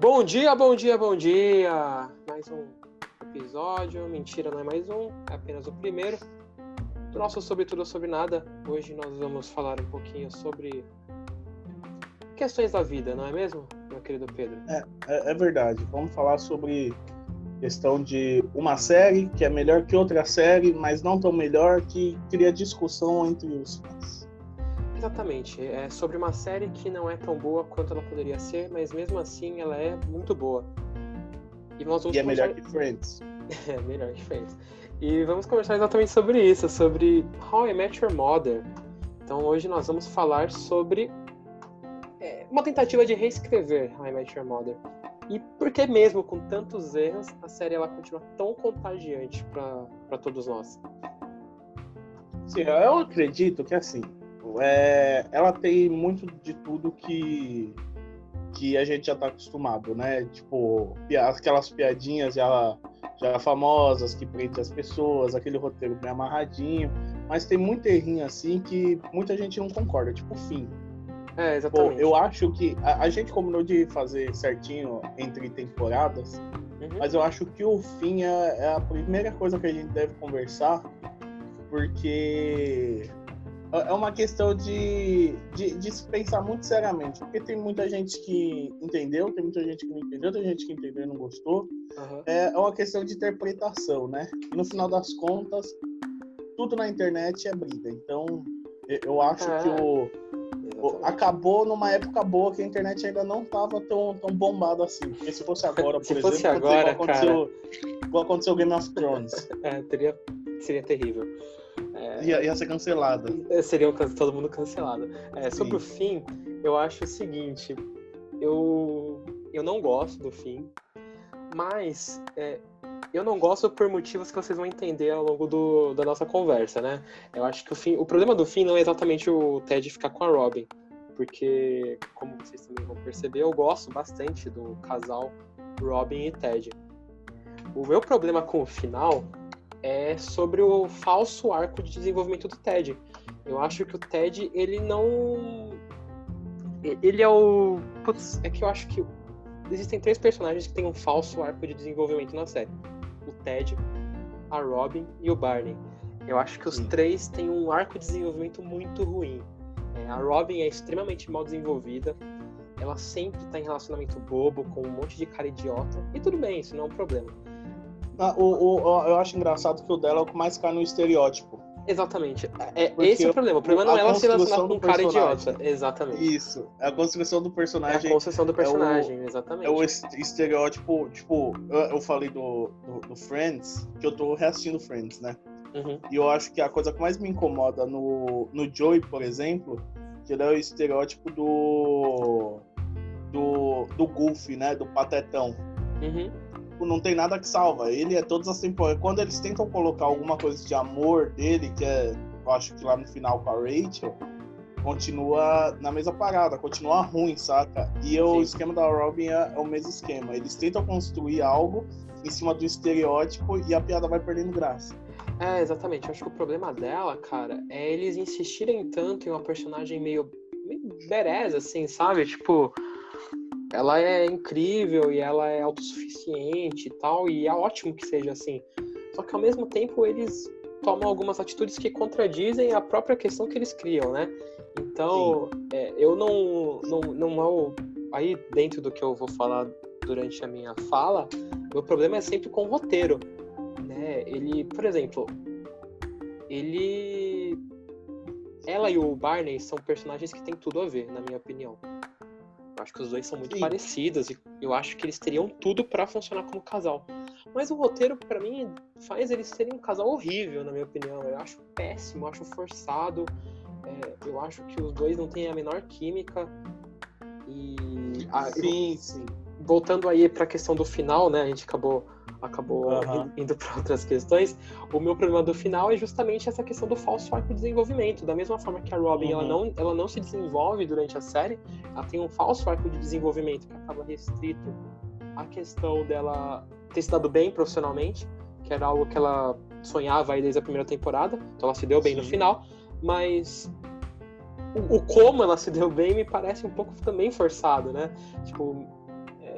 Bom dia, bom dia, bom dia! Mais um episódio. Mentira, não é mais um, é apenas o primeiro. Do nosso Sobre Tudo Sobre Nada. Hoje nós vamos falar um pouquinho sobre questões da vida, não é mesmo, meu querido Pedro? É, é, é verdade. Vamos falar sobre questão de uma série que é melhor que outra série, mas não tão melhor, que cria discussão entre os fãs. Exatamente. É sobre uma série que não é tão boa quanto ela poderia ser, mas mesmo assim ela é muito boa. E, nós vamos e é melhor que Friends. é, melhor que Friends. E vamos conversar exatamente sobre isso, sobre How I Met Your Mother. Então hoje nós vamos falar sobre é, uma tentativa de reescrever How I Met Your Mother. E por que mesmo com tantos erros a série ela continua tão contagiante para todos nós? Sim, eu acredito que assim, é, ela tem muito de tudo que que a gente já está acostumado, né? Tipo, aquelas piadinhas já, já famosas que prende as pessoas, aquele roteiro bem amarradinho, mas tem muito errinho assim que muita gente não concorda, tipo o fim. É, exatamente. Pô, eu acho que a, a, gente combinou de fazer certinho entre temporadas, uhum. mas eu acho que o fim é, é a primeira coisa que a gente deve conversar, porque é, é uma questão de, de, de, se pensar muito seriamente, porque tem muita gente que entendeu, tem muita gente que não entendeu, tem gente que entendeu e não gostou. Uhum. É, uma questão de interpretação, né? E no final das contas, tudo na internet é briga. Então, eu acho é. que o, o, acabou numa época boa que a internet ainda não estava tão, tão bombada assim. Porque se fosse agora, por se exemplo, fosse agora, aconteceu, cara... aconteceu Game of Thrones. é, teria, seria terrível. É, ia, ia, ser cancelada. É, seria todo mundo cancelado. É, sobre o fim, eu acho o seguinte: eu, eu não gosto do fim, mas é, eu não gosto por motivos que vocês vão entender ao longo do, da nossa conversa, né? Eu acho que o fim, o problema do fim não é exatamente o Ted ficar com a Robin, porque, como vocês também vão perceber, eu gosto bastante do casal Robin e Ted. O meu problema com o final é sobre o falso arco de desenvolvimento do Ted. Eu acho que o Ted, ele não. Ele é o. Putz, é que eu acho que existem três personagens que têm um falso arco de desenvolvimento na série: o Ted, a Robin e o Barney. Eu acho que os Sim. três têm um arco de desenvolvimento muito ruim. É, a Robin é extremamente mal desenvolvida. Ela sempre está em relacionamento bobo, com um monte de cara idiota. E tudo bem, isso não é um problema. Ah, o, o, eu acho engraçado que o dela é o que mais cai no estereótipo. Exatamente. É, esse é o problema. O problema não é ela se relacionar com um cara idiota. Exatamente. Isso. A construção do personagem. É a construção do personagem, é o, exatamente. É o estereótipo. Tipo, eu, eu falei do, do, do, Friends, que eu tô reassistindo Friends, né? Uhum. E eu acho que a coisa que mais me incomoda no, no Joey, por exemplo, que ele é o estereótipo do. do, do Goofy, né? Do Patetão. Uhum não tem nada que salva. Ele é todas as temporadas. Quando eles tentam colocar alguma coisa de amor dele, que é, eu acho que lá no final com a Rachel, continua na mesma parada, continua ruim, saca? E o esquema da Robin é, é, o mesmo esquema. Eles tentam construir algo em cima do estereótipo e a piada vai perdendo graça. É, exatamente. Eu acho que o problema dela, cara, é eles insistirem tanto em uma personagem meio, meio bereza, assim, sabe? Tipo, ela é incrível e ela é autossuficiente e tal, e é ótimo que seja assim. Só que ao mesmo tempo eles tomam algumas atitudes que contradizem a própria questão que eles criam, né? Então, é, eu não, não, não. Aí, dentro do que eu vou falar durante a minha fala, meu problema é sempre com o roteiro. Né? Ele, por exemplo, ele. Ela e o Barney são personagens que têm tudo a ver, na minha opinião. Acho que os dois são muito Sim. parecidos e eu acho que eles teriam tudo para funcionar como casal. Mas o roteiro, para mim, faz eles serem um casal horrível, na minha opinião. Eu acho péssimo, eu acho forçado. É, eu acho que os dois não têm a menor química. E. sim, eu, sim. Voltando aí para a questão do final, né? A gente acabou acabou uhum. indo para outras questões. O meu problema do final é justamente essa questão do falso arco de desenvolvimento. Da mesma forma que a Robin uhum. ela, não, ela não se desenvolve durante a série, ela tem um falso arco de desenvolvimento que acaba restrito à questão dela ter se dado bem profissionalmente, que era algo que ela sonhava aí desde a primeira temporada, então ela se deu bem Sim. no final, mas o, o, como ela se deu bem me parece um pouco também forçado, né? Tipo,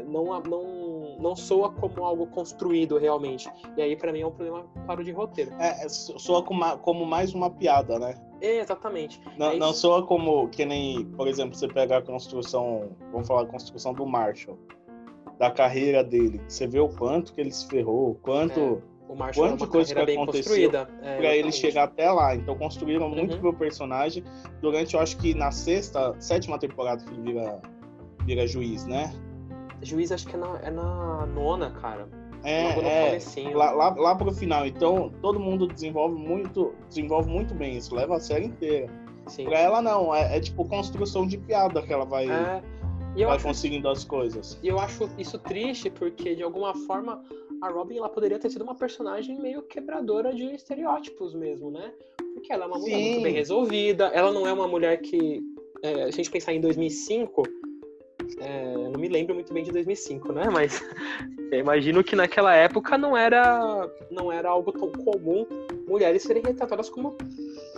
não, não, não soa como algo construído realmente. E aí, para mim, é um problema, claro, de roteiro. É, é soa como, como mais uma piada, né? É, exatamente. Não, não soa como que nem, por exemplo, você pega a construção, vamos falar a construção do Marshall, da carreira dele. Você vê o quanto que ele se ferrou, o quanto. É. O Marshall é quanto de coisa que aconteceu é, para ele chegar até lá. Então construíram muito uhum. pro personagem durante, eu acho que na sexta, sétima temporada que ele vira, vira juiz, né? Juiz acho que é na, é na nona, cara. É, é lá, lá, lá pro final. Então, todo mundo desenvolve muito, desenvolve muito bem isso, leva a série inteira. Sim. Pra ela não, é, é tipo construção de piada que ela vai, é, vai acho, conseguindo as coisas. E eu acho isso triste porque, de alguma forma, a Robin ela poderia ter sido uma personagem meio quebradora de estereótipos mesmo, né? Porque ela é uma mulher Sim. muito bem resolvida, ela não é uma mulher que. É, a gente pensar em 2005, é, não me lembro muito bem de 2005, né? Mas eu imagino que naquela época não era, não era algo tão comum mulheres serem retratadas como,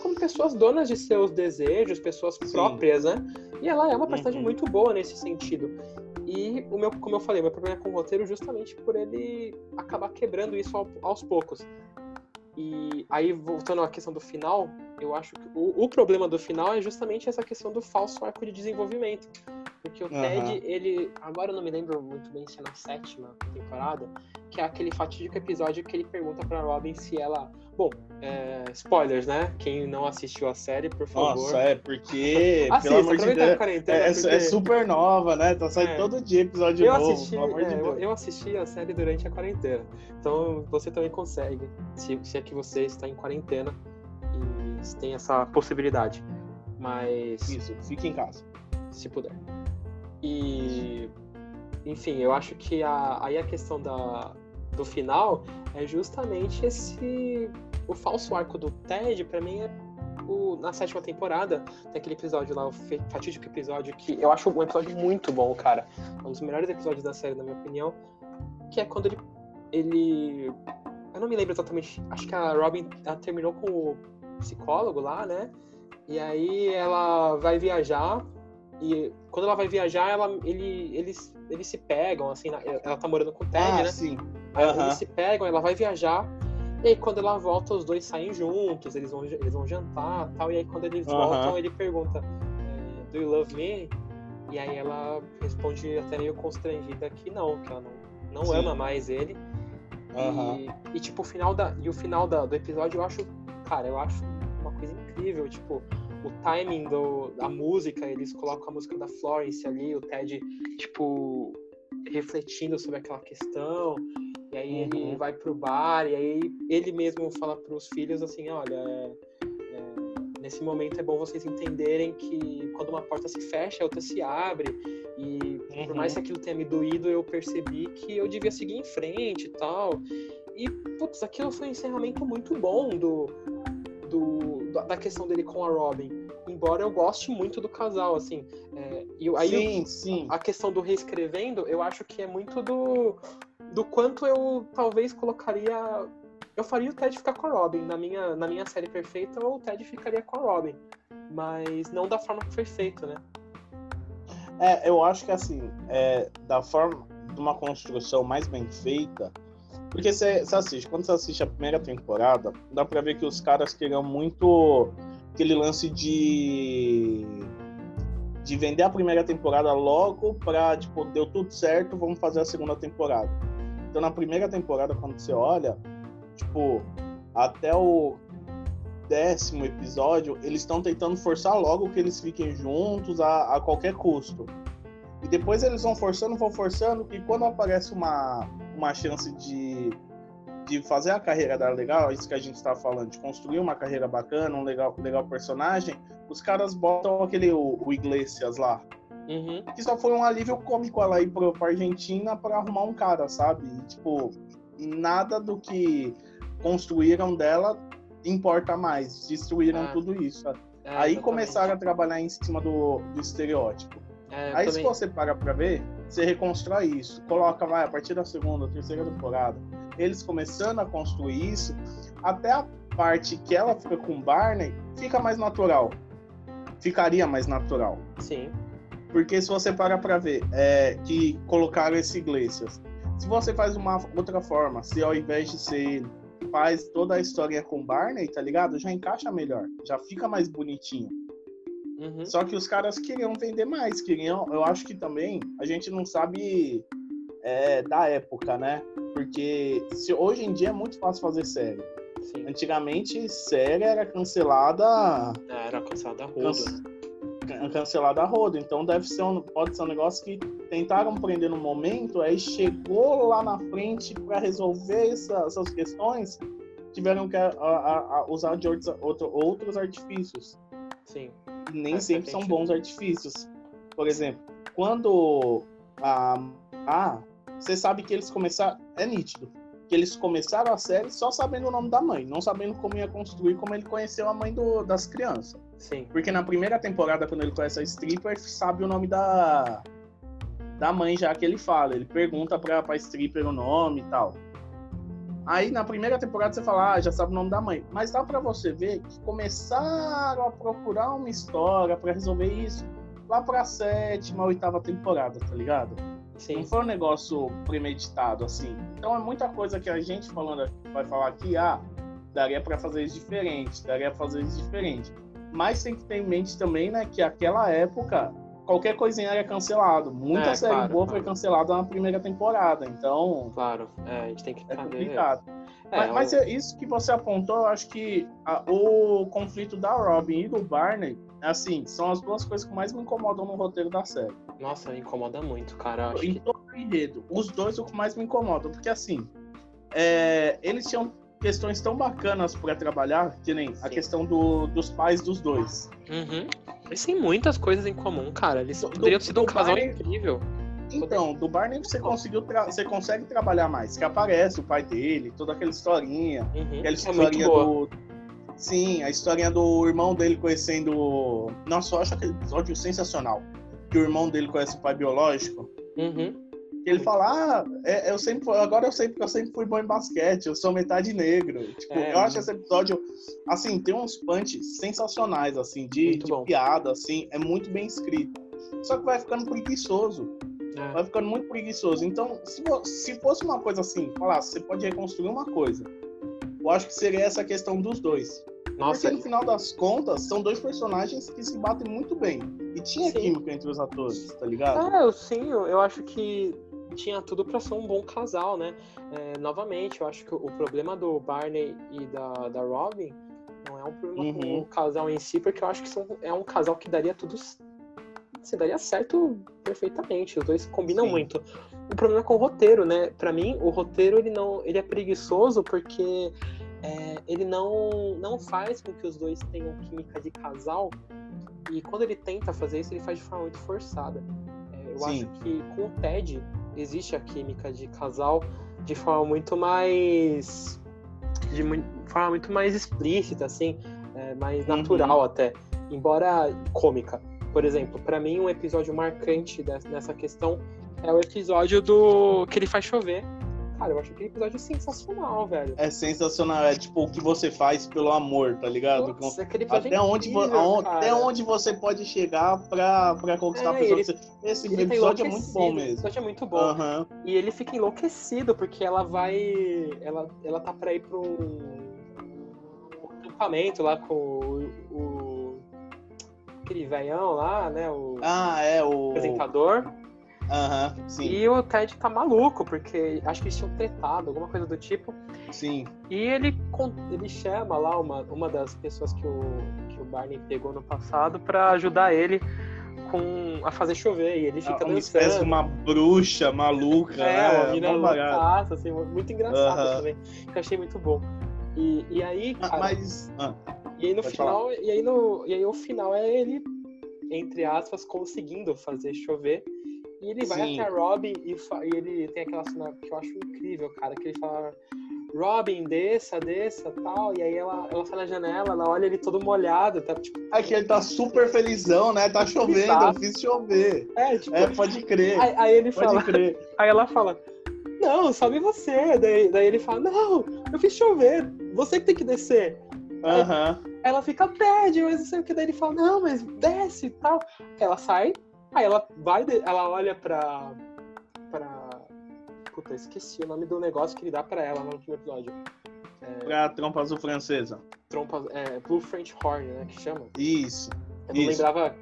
como pessoas donas de seus desejos, pessoas Sim. próprias, né? E ela é uma personagem uhum. muito boa nesse sentido. E o meu, como eu falei, meu problema com o roteiro justamente por ele acabar quebrando isso aos poucos. E aí, voltando à questão do final, eu acho que o, o, problema do final é justamente essa questão do falso arco de desenvolvimento. Porque o uhum. Ted, ele. Agora eu não me lembro muito bem se é na sétima temporada, que é aquele fatídico episódio que ele pergunta pra Robin se ela. Bom, é, spoilers, né? Quem não assistiu a série, por favor. Nossa, é porque. Assista, pelo amor de Deus. É, é, porque... é, super nova, né? Tá saindo é. todo dia episódio eu novo. Assisti, é, Deus. Eu assisti a série durante a quarentena. Então você também consegue. Se, se é que você está em quarentena tem essa possibilidade. Mas. Isso, fique em casa. Se puder. E, enfim, eu acho que a, aí a questão da, do final é justamente esse. O falso arco do Ted, para mim, é o, na sétima temporada. Tem aquele episódio lá, o fatídico episódio, que eu acho um episódio muito bom, cara. É um dos melhores episódios da série, na minha opinião. Que é quando ele. ele eu não me lembro exatamente. Acho que a Robin terminou com o psicólogo lá, né? E aí ela vai viajar e quando ela vai viajar, ela, ele, eles, eles se pegam, assim, ela tá morando com o Ted, ah, né? Sim. Aí uhum. eles se pegam, ela vai viajar, e aí quando ela volta, os dois saem juntos, eles vão, eles vão jantar tal. E aí quando eles uhum. voltam, ele pergunta, é, Do you love me? E aí ela responde até meio constrangida que não, que ela não, não ama mais ele. Uhum. E, e, tipo, o final, da, e o final da, do episódio eu acho, cara, eu acho uma coisa incrível, tipo, o timing do, da música, eles colocam a música da Florence ali, o Ted, tipo, refletindo sobre aquela questão, e aí uhum. ele vai pro bar, e aí ele mesmo fala pros filhos assim, olha, é, é, nesse momento é bom vocês entenderem que quando uma porta se fecha, a outra se abre, e uhum. por mais que aquilo tenha me doído, eu percebi que eu devia seguir em frente e tal. E, putz, aquilo foi um encerramento muito bom do, do, da questão dele com a Robin. Embora eu goste muito do casal, assim. É, e aí sim, sim. A, a questão do reescrevendo, eu acho que é muito do, do quanto eu talvez colocaria. Eu faria o Ted ficar com a Robin. Na minha, na minha série perfeita, o Ted ficaria com a Robin. Mas não da forma que foi feito, né? É, eu acho que assim, é, da forma de uma construção mais bem feita, porque você, assiste, quando você assiste a primeira temporada, dá pra ver que os caras queriam muito aquele lance de de vender a primeira temporada logo pra, tipo, deu tudo certo, vamos fazer a segunda temporada. Então, na primeira temporada, quando você olha, tipo, até o décimo episódio, eles estão tentando forçar logo que eles fiquem juntos a, a qualquer custo. E depois eles vão forçando, vão forçando, e quando aparece uma, uma chance de, de fazer a carreira dela legal, isso que a gente está falando, de construir uma carreira bacana, um legal, legal personagem, os caras botam aquele o, o Iglesias lá. Uhum. Que só foi um alívio cômico ela ir pra, pra Argentina para arrumar um cara, sabe? E, tipo, nada do que construíram dela importa mais. Destruíram ah. tudo isso. É, Aí exatamente. começaram a trabalhar em cima do, do estereótipo. É, Aí, também... se você paga pra ver, você reconstrói isso. Coloca, vai, a partir da segunda, terceira temporada, eles começando a construir isso, até a parte que ela fica com Barney fica mais natural. ficaria mais natural. Sim. Porque se você parar para ver, é, que colocaram esse Iglesias, se você faz uma outra forma, se ao invés de ser faz toda a história com Barney, tá ligado? Já encaixa melhor, já fica mais bonitinho. Uhum. Só que os caras queriam vender mais, queriam. Eu acho que também a gente não sabe é, da época, né? Porque se, hoje em dia é muito fácil fazer série. Sim. Antigamente, série era cancelada. É, era cancelada a roda. Can, cancelada a roda. Então deve ser um, pode ser um negócio que tentaram prender no momento, aí chegou lá na frente para resolver essa, essas questões, tiveram que a, a, a usar de outros, outro, outros artifícios. Sim. E nem Faz sempre são bons artifícios. Por exemplo, quando a, a você sabe que eles começaram. É nítido. Que eles começaram a série só sabendo o nome da mãe, não sabendo como ia construir, como ele conheceu a mãe do, das crianças. Sim. Porque na primeira temporada, quando ele conhece a stripper, sabe o nome da, da mãe já que ele fala. Ele pergunta pra, pra stripper o nome e tal. Aí na primeira temporada você fala, ah, já sabe o nome da mãe. Mas dá para você ver que começaram a procurar uma história para resolver isso lá pra sétima, oitava temporada, tá ligado? Sim. Não foi um negócio premeditado, assim. Então é muita coisa que a gente falando, vai falar aqui, ah, daria para fazer isso diferente, daria pra fazer isso diferente. Mas tem que ter em mente também, né, que aquela época qualquer coisinha era cancelado. Muita é, série claro, boa claro. foi cancelada na primeira temporada, então. Claro, é, a gente tem que É complicado. É, mas, mas é isso que você apontou, eu acho que a, o conflito da Robin e do Barney, assim, são as duas coisas que mais me incomodam no roteiro da série. Nossa, incomoda muito, cara. em que... todo o enredo, os dois o que mais me incomodam, porque assim, é, eles tinham questões tão bacanas para trabalhar, que nem Sim. a questão do, dos pais dos dois. Uhum. Eles têm muitas coisas em comum, cara. Eles do, poderiam ser um casal Barney... incrível. Então, do Barney você conseguiu você consegue trabalhar mais, que aparece o pai dele, toda aquela historinha, uhum. aquela é historinha é do Sim, a historinha do irmão dele conhecendo. Nossa, eu acho aquele episódio sensacional que o irmão dele conhece o pai biológico. Uhum. Ele fala, ah, é, eu sempre, agora eu sei porque eu sempre fui bom em basquete, eu sou metade negro. Tipo, é, eu acho esse episódio, assim, tem uns punches sensacionais, assim, de, de piada, assim, é muito bem escrito. Só que vai ficando preguiçoso. É. Vai ficando muito preguiçoso. Então, se, se fosse uma coisa assim, falar, você pode reconstruir uma coisa. Eu acho que seria essa questão dos dois. Nossa. Porque no final das contas, são dois personagens que se batem muito bem. E tinha sim. química entre os atores, tá ligado? É, eu sim, eu, eu acho que tinha tudo para ser um bom casal, né? É, novamente, eu acho que o problema do Barney e da, da Robin não é um problema uhum. com o casal em si, porque eu acho que são, é um casal que daria tudo. Assim, daria certo perfeitamente. Os dois combinam Sim. muito. O problema é com o roteiro, né? Para mim, o roteiro ele não, ele é preguiçoso porque é, ele não, não faz com que os dois tenham química de casal. E quando ele tenta fazer isso, ele faz de forma muito forçada. É, eu Sim. acho que com o Ted existe a química de casal de forma muito mais. de forma muito mais explícita, assim, é, mais uhum. natural uhum. até. Embora cômica. Por exemplo, para mim, um episódio marcante dessa, nessa questão é o episódio do que ele faz chover Cara, eu acho aquele episódio sensacional, velho. É sensacional, é tipo o que você faz pelo amor, tá ligado? Nossa, aquele até, é onde incrível, até onde você pode chegar pra, pra conquistar é, a pessoa. Ele, Esse ele episódio é muito bom mesmo. Esse episódio é muito bom. Uhum. E ele fica enlouquecido, porque ela vai. Ela, ela tá pra ir pro acampamento lá com o, o aquele velhão lá, né? O ah, é, o apresentador. Aham, sim. E o Ted tá maluco, porque acho que eles tinham tretado, alguma coisa do tipo. Sim. E ele, ele chama lá uma, uma das pessoas que o, que o Barney pegou no passado para ajudar ele com, a fazer chover. E ele fica é, uma dançando. espécie de uma bruxa maluca, é, né? Uma mina loucaça, assim, muito engraçado também. Que eu achei muito bom. E, e aí, cara, Mas... Ah, e aí no final, falar. e aí no, e aí o final é ele, entre aspas, conseguindo fazer chover e ele vai Sim. até a Robin e, e, ele tem aquela cena que eu acho incrível, cara, que ele fala. Robin, desça, desça, tal. E aí ela, ela sai na janela, ela olha ele todo molhado, tá tipo. É que ele tá super felizão, né? Tá chovendo, Exato. eu fiz chover. É, tipo. É, pode crer. Aí, aí ele pode fala. Crer. Aí ela fala, não, sobe você. Daí, daí ele fala, não, eu fiz chover, você que tem que descer. Aham. ela fica bad, mas não sei o que. Daí ele fala, não, mas desce e tal. Ela sai, aí ela vai, ela olha pra. pra. Puta, esqueci o nome do negócio que ele dá pra ela no último episódio. É... Pra trompa azul francesa. Trompa. É, Blue French Horn, né? Que chama? Isso. Eu não isso. lembrava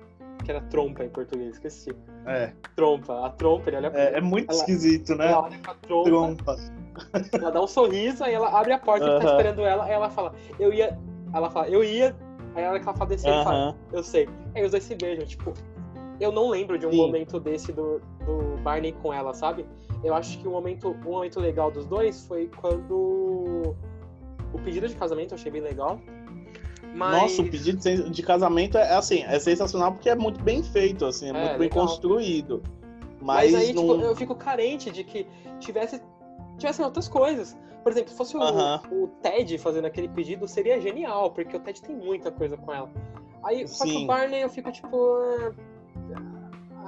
que era trompa em português, esqueci. É. Trompa. A trompa, ele olha pra É, é muito ela, esquisito, né? Ela olha pra trompa. trompa. Ela dá um sorriso, aí ela abre a porta uh -huh. que tá esperando ela, aí ela fala, eu ia. Ela fala, eu ia. Aí ela fala descer, uh -huh. ele fala, eu sei. Aí os dois se beijam, tipo. Eu não lembro de um Sim. momento desse do, do Barney com ela, sabe? Eu acho que o um momento, um momento legal dos dois foi quando o pedido de casamento eu achei bem legal. Mas... Nossa, o pedido de casamento é assim, é sensacional porque é muito bem feito, assim, é, é muito bem construído. Mas, mas aí, não... tipo, eu fico carente de que tivesse tivessem outras coisas. Por exemplo, se fosse o, o, Ted fazendo aquele pedido, seria genial, porque o Ted tem muita coisa com ela. Aí, só que o Barney eu fico tipo. Ah,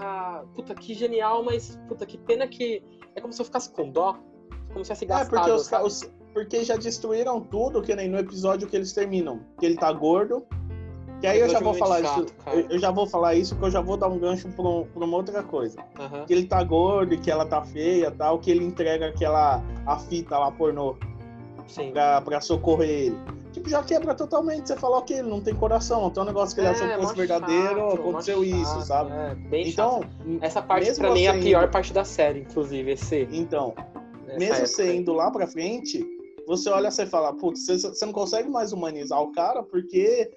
ah, puta, que genial, mas puta, que pena que. É como se eu ficasse com dó. Como se fosse gastado. É, porque, os, os, porque já destruíram tudo, que nem no episódio que eles terminam. Que ele tá gordo, que aí eu já vou falar chato, isso. Eu, eu, já vou falar isso, que eu já vou dar um gancho pra, um, pra uma outra coisa. Uhum. Que ele tá gordo, que ela tá feia tal, que ele entrega aquela a fita lá pornô Sim. Pra, pra socorrer ele. Tipo, já quebra totalmente. Você falou que ele não tem coração. Então, um negócio que ele é, achou que fosse verdadeiro, chato, aconteceu isso, chato, sabe? É, bem então, chato. essa parte pra mim é a pior indo... parte da série, inclusive, esse. Então, mesmo você indo lá pra frente, você olha e fala, putz, você, você não consegue mais humanizar o cara porque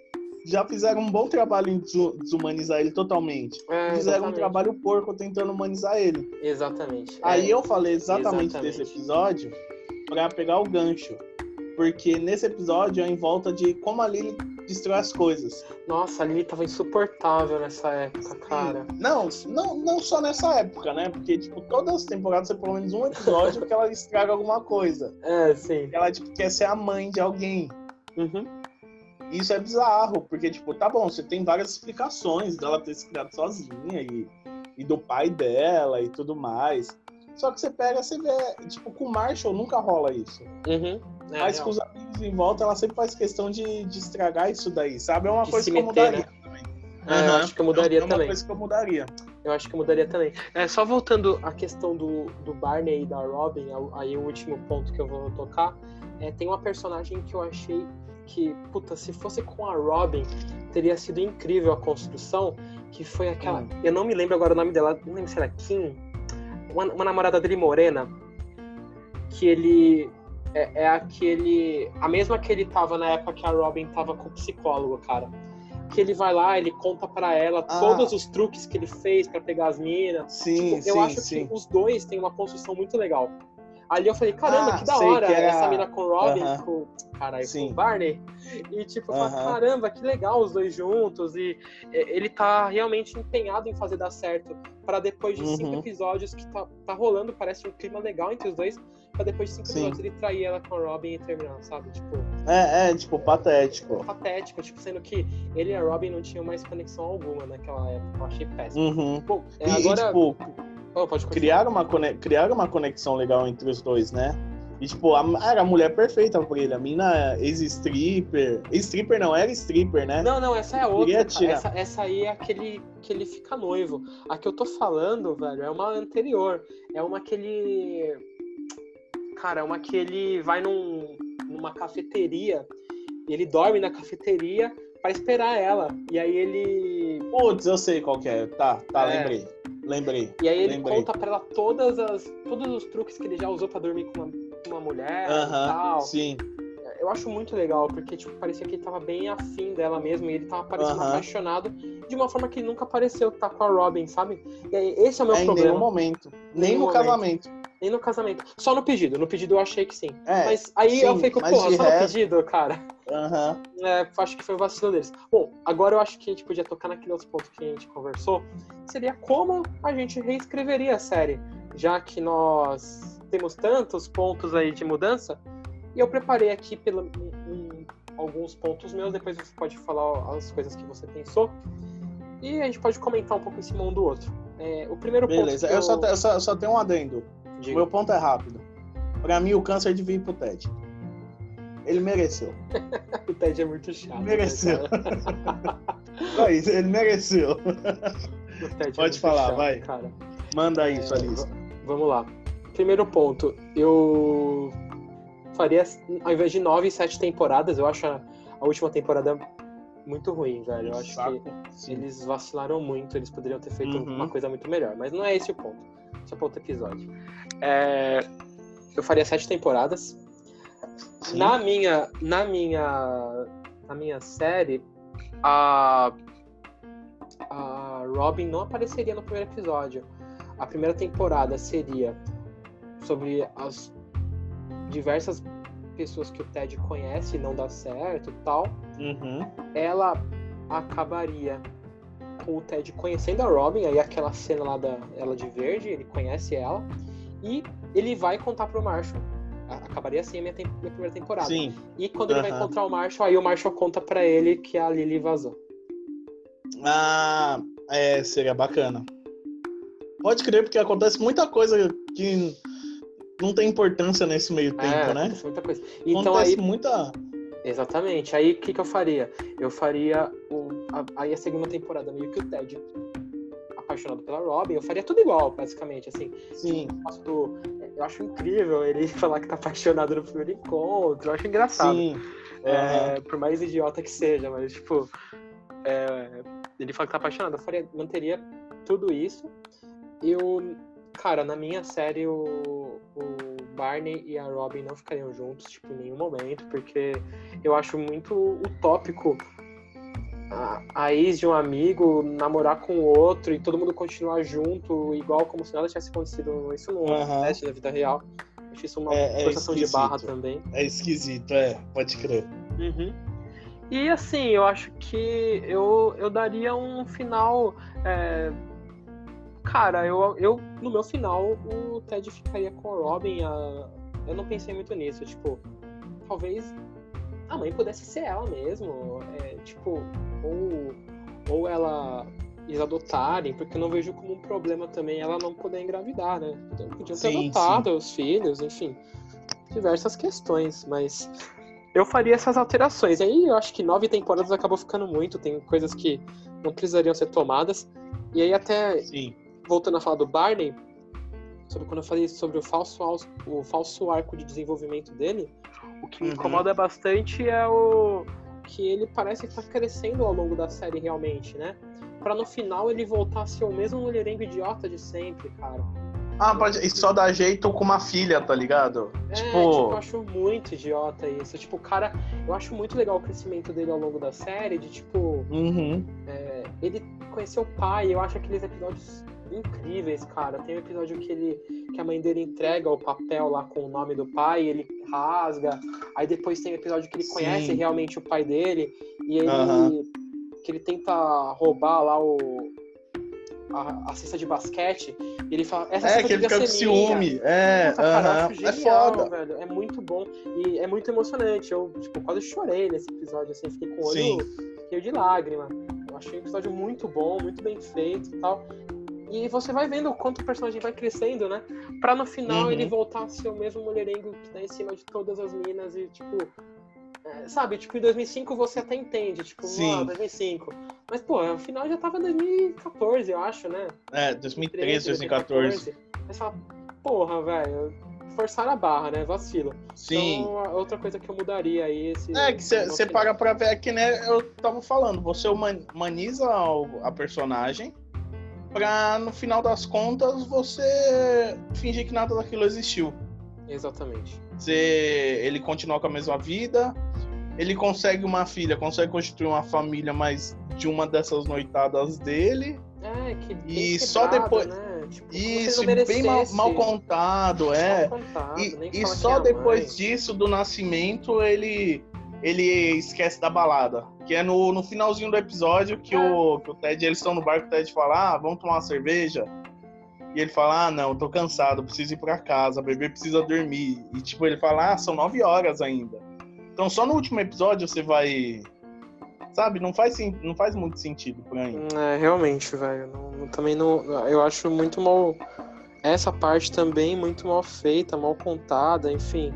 já fizeram um bom trabalho em desumanizar ele totalmente. É, fizeram um trabalho porco tentando humanizar ele. Exatamente. Aí é. eu falei exatamente, exatamente, desse episódio para pegar o gancho. Porque nesse episódio é em volta de como a Lily destrói as coisas. Nossa, a Lily tava insuportável nessa época, cara. Não, não, não só nessa época, né? Porque, tipo, todas as temporadas tem pelo menos um episódio que ela estraga alguma coisa. É, sim. Ela, tipo, quer ser a mãe de alguém. Uhum. Isso é bizarro, porque, tipo, tá bom, você tem várias explicações dela ter se criado sozinha e, e do pai dela e tudo mais. Só que você pega, você vê, tipo, com o Marshall nunca rola isso. Uhum. É, Mas com os amigos em volta, ela sempre faz questão de, de estragar isso daí, sabe? É uma de coisa que eu mudaria né? também. É, eu acho que eu mudaria é uma também. coisa que eu mudaria. Eu acho que eu mudaria também. É, só voltando à questão do, do Barney e da Robin, aí o último ponto que eu vou tocar, é, tem uma personagem que eu achei que, puta, se fosse com a Robin, teria sido incrível a construção, que foi aquela. Hum. Eu não me lembro agora o nome dela, não lembro se era Kim, uma, uma namorada dele morena, que ele. É, é, aquele. A mesma que ele tava na época que a Robin tava com o psicólogo, cara. Que ele vai lá, ele conta para ela ah. todos os truques que ele fez para pegar as minas. Sim, tipo, eu sim, acho sim. que os dois têm uma construção muito legal. Ali eu falei, caramba, ah, que da hora que era... essa mina com o Robin, uh -huh. com, caralho, com o Barney. E tipo, uh -huh. falei, caramba, que legal os dois juntos. E ele tá realmente empenhado em fazer dar certo. para depois de cinco uhum. episódios que tá, tá rolando, parece um clima legal entre os dois. Pra depois de cinco Sim. episódios ele trair ela com a Robin e terminar, sabe? Tipo. É, é, tipo, patético. Patético, tipo, sendo que ele e a Robin não tinham mais conexão alguma naquela época. Eu achei péssimo. Uhum. Bom, é, e, agora... E, tipo, Oh, criaram, uma criaram uma conexão legal entre os dois, né? E, tipo, a, era a mulher perfeita pra ele. A mina ex-stripper. Stripper não, era stripper, né? Não, não, essa é a outra. Essa, essa aí é aquele que ele fica noivo. A que eu tô falando, velho, é uma anterior. É uma que ele. Cara, é uma que ele vai num, numa cafeteria. Ele dorme na cafeteria para esperar ela. E aí ele. Putz, eu sei qual que é. Tá, tá, é. lembrei. Lembrei. E aí ele lembrei. conta pra ela todas as, todos os truques que ele já usou pra dormir com uma, uma mulher uh -huh, e tal. Sim. Eu acho muito legal, porque tipo, parecia que ele tava bem afim dela mesmo, e ele tava parecendo uh -huh. apaixonado de uma forma que nunca pareceu estar tá com a Robin, sabe? E aí, esse é o meu é, problema. Em nenhum momento. Nem no momento. casamento. Nem no casamento. Só no pedido. No pedido eu achei que sim. É, mas aí sim, eu fico, porra, só resto... no pedido, cara. Uhum. É, acho que foi o vacilo deles. Bom, agora eu acho que a gente podia tocar naquele outro ponto que a gente conversou. Seria como a gente reescreveria a série. Já que nós temos tantos pontos aí de mudança. E eu preparei aqui pelo, um, alguns pontos meus. Depois você pode falar as coisas que você pensou. E a gente pode comentar um pouco em cima um do outro. É, o primeiro Beleza, ponto. Beleza, eu, eu... Só, só, só tenho um adendo. Diga. Meu ponto é rápido. Pra mim, o câncer devia ir pro Ted. Ele mereceu. o Ted é muito chato. Mereceu. Né, ele mereceu. Pode é falar, chato, vai. Cara. Manda aí é, sua lista. Vamos lá. Primeiro ponto, eu faria, ao invés de nove, sete temporadas, eu acho a, a última temporada muito ruim, velho. Eu acho Saco. que Sim. eles vacilaram muito, eles poderiam ter feito uhum. uma coisa muito melhor. Mas não é esse o ponto. Só para outro episódio. É, eu faria sete temporadas. Sim. Na minha, na minha, na minha série, a, a Robin não apareceria no primeiro episódio. A primeira temporada seria sobre as diversas pessoas que o Ted conhece e não dá certo e tal. Uhum. Ela acabaria o Ted conhecendo a Robin, aí aquela cena lá da ela de verde, ele conhece ela, e ele vai contar pro Marshall. Acabaria assim a minha, minha primeira temporada. Sim. E quando ele vai encontrar o Marshall, aí o Marshall conta para ele que a Lily vazou. Ah, é, seria bacana. Pode crer, porque acontece muita coisa que não tem importância nesse meio tempo, é, né? Muita coisa. Então acontece aí muita. Exatamente. Aí o que, que eu faria? Eu faria a, aí a segunda temporada meio que o Ted apaixonado pela Robin, eu faria tudo igual, basicamente, assim. Sim. Eu, eu acho incrível ele falar que tá apaixonado no primeiro encontro, eu acho engraçado. Sim. É, uhum. Por mais idiota que seja, mas, tipo, é, ele fala que tá apaixonado, eu faria, manteria tudo isso. Eu, cara, na minha série, o, o Barney e a Robin não ficariam juntos, tipo, em nenhum momento, porque eu acho muito utópico a, a ex de um amigo namorar com o outro e todo mundo continuar junto, igual como se nada tivesse acontecido. Isso não uhum. acontece na vida real. Acho isso uma é, é forçação de barra também. É esquisito, é, pode crer. Uhum. E assim, eu acho que eu, eu daria um final. É... Cara, eu, eu no meu final o Ted ficaria com a Robin. A... Eu não pensei muito nisso. Tipo, talvez a mãe pudesse ser ela mesmo. É, tipo, ou, ou ela eles adotarem, porque eu não vejo como um problema também ela não poder engravidar, né? Então, podiam ter sim, adotado sim. os filhos, enfim, diversas questões, mas eu faria essas alterações. Aí eu acho que nove temporadas acabou ficando muito, tem coisas que não precisariam ser tomadas. E aí até sim. voltando a falar do Barney, sobre quando eu falei sobre o falso, o falso arco de desenvolvimento dele, o que me uhum. incomoda bastante é o que ele parece estar tá crescendo ao longo da série realmente, né? Pra no final ele voltar a ser o mesmo mulherengo idiota de sempre, cara. Ah, pode. E só dá jeito com uma filha, tá ligado? É, tipo... tipo, eu acho muito idiota isso. Tipo, o cara. Eu acho muito legal o crescimento dele ao longo da série, de tipo. Uhum. É, ele conheceu o pai, eu acho aqueles episódios incríveis, cara. Tem um episódio que ele que a mãe dele entrega o papel lá com o nome do pai, ele rasga. Aí depois tem um episódio que ele Sim. conhece realmente o pai dele e ele uhum. que ele tenta roubar lá o a, a cesta de basquete. E ele fala, essa é que ele fica com ciúme. É, Nossa, cara, genial, é foda, velho. É muito bom e é muito emocionante. Eu tipo quase chorei nesse episódio, assim, fiquei com o olho cheio de lágrima. Eu achei um episódio muito bom, muito bem feito e tal. E você vai vendo o quanto o personagem vai crescendo, né? Pra no final uhum. ele voltar a ser o mesmo mulherengo que tá em cima de todas as minas e, tipo. É, sabe, tipo, em 2005 você até entende, tipo, Sim. Ah, 2005. Mas, pô, o final já tava em 2014, eu acho, né? É, 2013, 2014. 2014. Mas fala, porra, velho, forçar a barra, né? Vacilo. Sim. Então, outra coisa que eu mudaria aí. Esse, é, que você para pra ver aqui, né? Eu tava falando, você humaniza a personagem pra no final das contas você fingir que nada daquilo existiu. Exatamente. Você, ele continua com a mesma vida, ele consegue uma filha, consegue constituir uma família, mas de uma dessas noitadas dele. É, que e só depois. Né? Tipo, Isso, bem mal, mal, contado, é. Mal contado, e, e só é depois disso, do nascimento, ele ele esquece da balada. Que é no, no finalzinho do episódio que, o, que o Ted, eles estão no barco, o Ted fala, ah, vamos tomar uma cerveja? E ele fala, ah, não, tô cansado, preciso ir pra casa, o bebê precisa dormir. E tipo, ele fala, ah, são nove horas ainda. Então só no último episódio você vai. Sabe, não faz, não faz muito sentido pra mim. É, realmente, velho. Não, também não. Eu acho muito mal. Essa parte também muito mal feita, mal contada, enfim.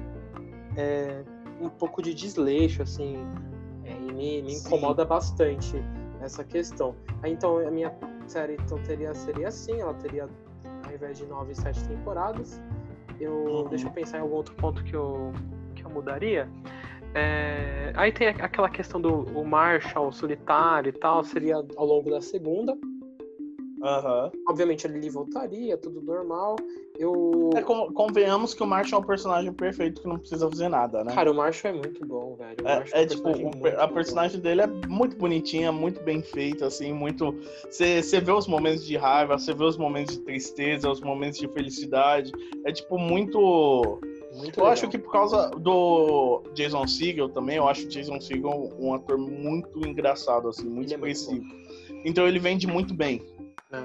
É, um pouco de desleixo, assim, é, e me, me incomoda bastante essa questão. Aí, então, a minha série então, teria, seria assim, ela teria, ao invés de nove, sete temporadas, eu, uhum. deixa eu pensar em algum outro ponto que eu, que eu mudaria. É, aí tem aquela questão do o Marshall solitário e tal, seria ao longo da segunda. Uhum. Obviamente ele voltaria, tudo normal. Eu. É, convenhamos que o Marshall é um personagem perfeito que não precisa fazer nada, né? Cara, o Marshall é muito bom, velho. É, é, é tipo, o, a personagem bom. dele é muito bonitinha, muito bem feita, assim, muito. Você vê os momentos de raiva, você vê os momentos de tristeza, os momentos de felicidade. É tipo muito. Muito eu legal. acho que por causa do Jason Segel também, eu acho o Jason Segel um ator muito engraçado, assim, muito expressivo. É então ele vende muito bem. É.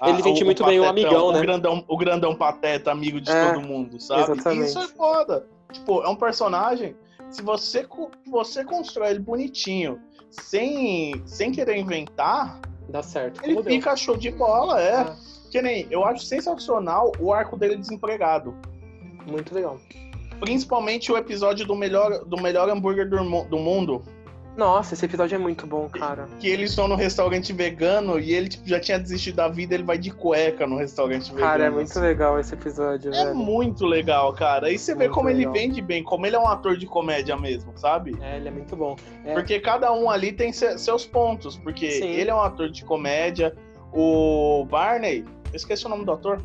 Ah, ele vende muito bem o amigão, o né? Grandão, o grandão pateta, amigo de é, todo mundo, sabe? Exatamente. Isso é foda. Tipo, é um personagem. Se você, você constrói ele bonitinho, sem, sem querer inventar, dá certo. Ele Como fica deu. show de bola, é. é. Que nem, eu acho sensacional o arco dele desempregado. Muito legal. Principalmente o episódio do melhor, do melhor hambúrguer do, do mundo. Nossa, esse episódio é muito bom, cara. Que eles estão no restaurante vegano e ele tipo, já tinha desistido da vida, ele vai de cueca no restaurante cara, vegano. Cara, é muito assim. legal esse episódio, É velho. muito legal, cara. E você muito vê como legal. ele vende bem, como ele é um ator de comédia mesmo, sabe? É, ele é muito bom. É... Porque cada um ali tem seus pontos. Porque Sim. ele é um ator de comédia. O Barney, eu esqueci o nome do ator.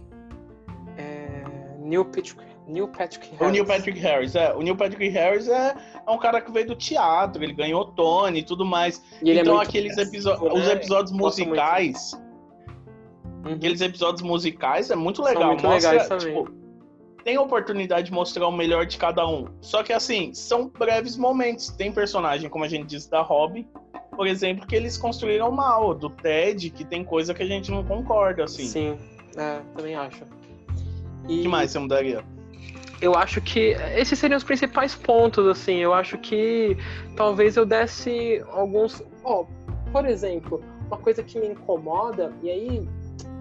É... Neil Patrick Neil Patrick Harris. O Neil Patrick Harris, é. O Neil Patrick Harris é, é um cara que veio do teatro, ele ganhou Tony e tudo mais. E é então, é aqueles episódios, né? os episódios musicais. Uhum. Aqueles episódios musicais é muito legal. São muito Mostra, legais também. Tipo, tem a oportunidade de mostrar o melhor de cada um. Só que assim, são breves momentos. Tem personagem, como a gente disse, da Hobby, por exemplo, que eles construíram mal, do Ted, que tem coisa que a gente não concorda, assim. Sim, é, também acho. E... que mais você mudaria? Eu acho que esses seriam os principais pontos, assim. Eu acho que talvez eu desse alguns. Oh, por exemplo, uma coisa que me incomoda, e aí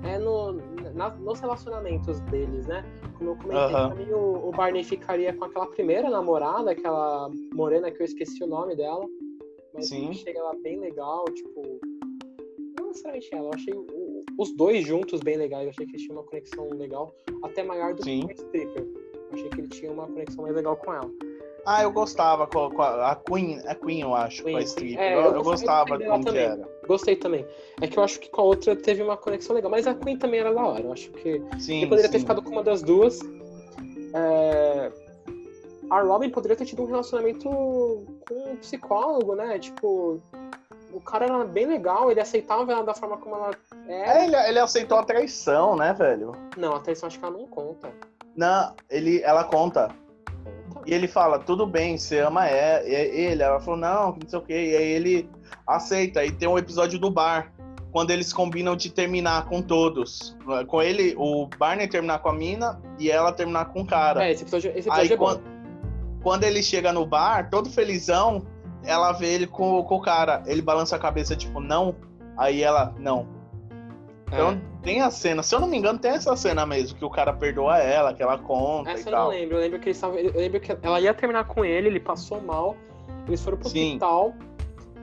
é no, na, nos relacionamentos deles, né? Como eu comentei, uhum. pra mim o, o, Barney ficaria com aquela primeira namorada, aquela morena que eu esqueci o nome dela. Mas Sim. achei ela bem legal, tipo. Não necessariamente ela, eu achei o, os dois juntos bem legais, eu achei que eles tinham uma conexão legal, até maior do Sim. que o Stripper. Achei que ele tinha uma conexão mais legal com ela. Ah, eu gostava com a, com a Queen, a Queen, eu acho, Queen, com a Strip. É, eu, eu, eu gostava como que era. Gostei também. É que eu acho que com a outra teve uma conexão legal, mas a Queen também era da hora. Eu acho que sim, ele poderia sim. ter ficado com uma das duas. É... A Robin poderia ter tido um relacionamento com um psicólogo, né? Tipo, o cara era bem legal, ele aceitava ela da forma como ela era. É, ele, ele aceitou a traição, né, velho? Não, a traição acho que ela não conta. Não, ele, ela conta. E ele fala, tudo bem, você ama é, ele. Ela falou, não, não sei o quê. E aí ele aceita. E tem um episódio do bar, quando eles combinam de terminar com todos. Com ele, o Barney terminar com a mina e ela terminar com o cara. É, esse episódio, esse episódio aí, é quando, quando ele chega no bar, todo felizão, ela vê ele com, com o cara. Ele balança a cabeça, tipo, não. Aí ela, não. Então é. tem a cena, se eu não me engano, tem essa cena mesmo, que o cara perdoa ela, que ela conta essa eu não lembro, eu lembro que eles estavam. Eu lembro que ela ia terminar com ele, ele passou mal, eles foram pro Sim. hospital,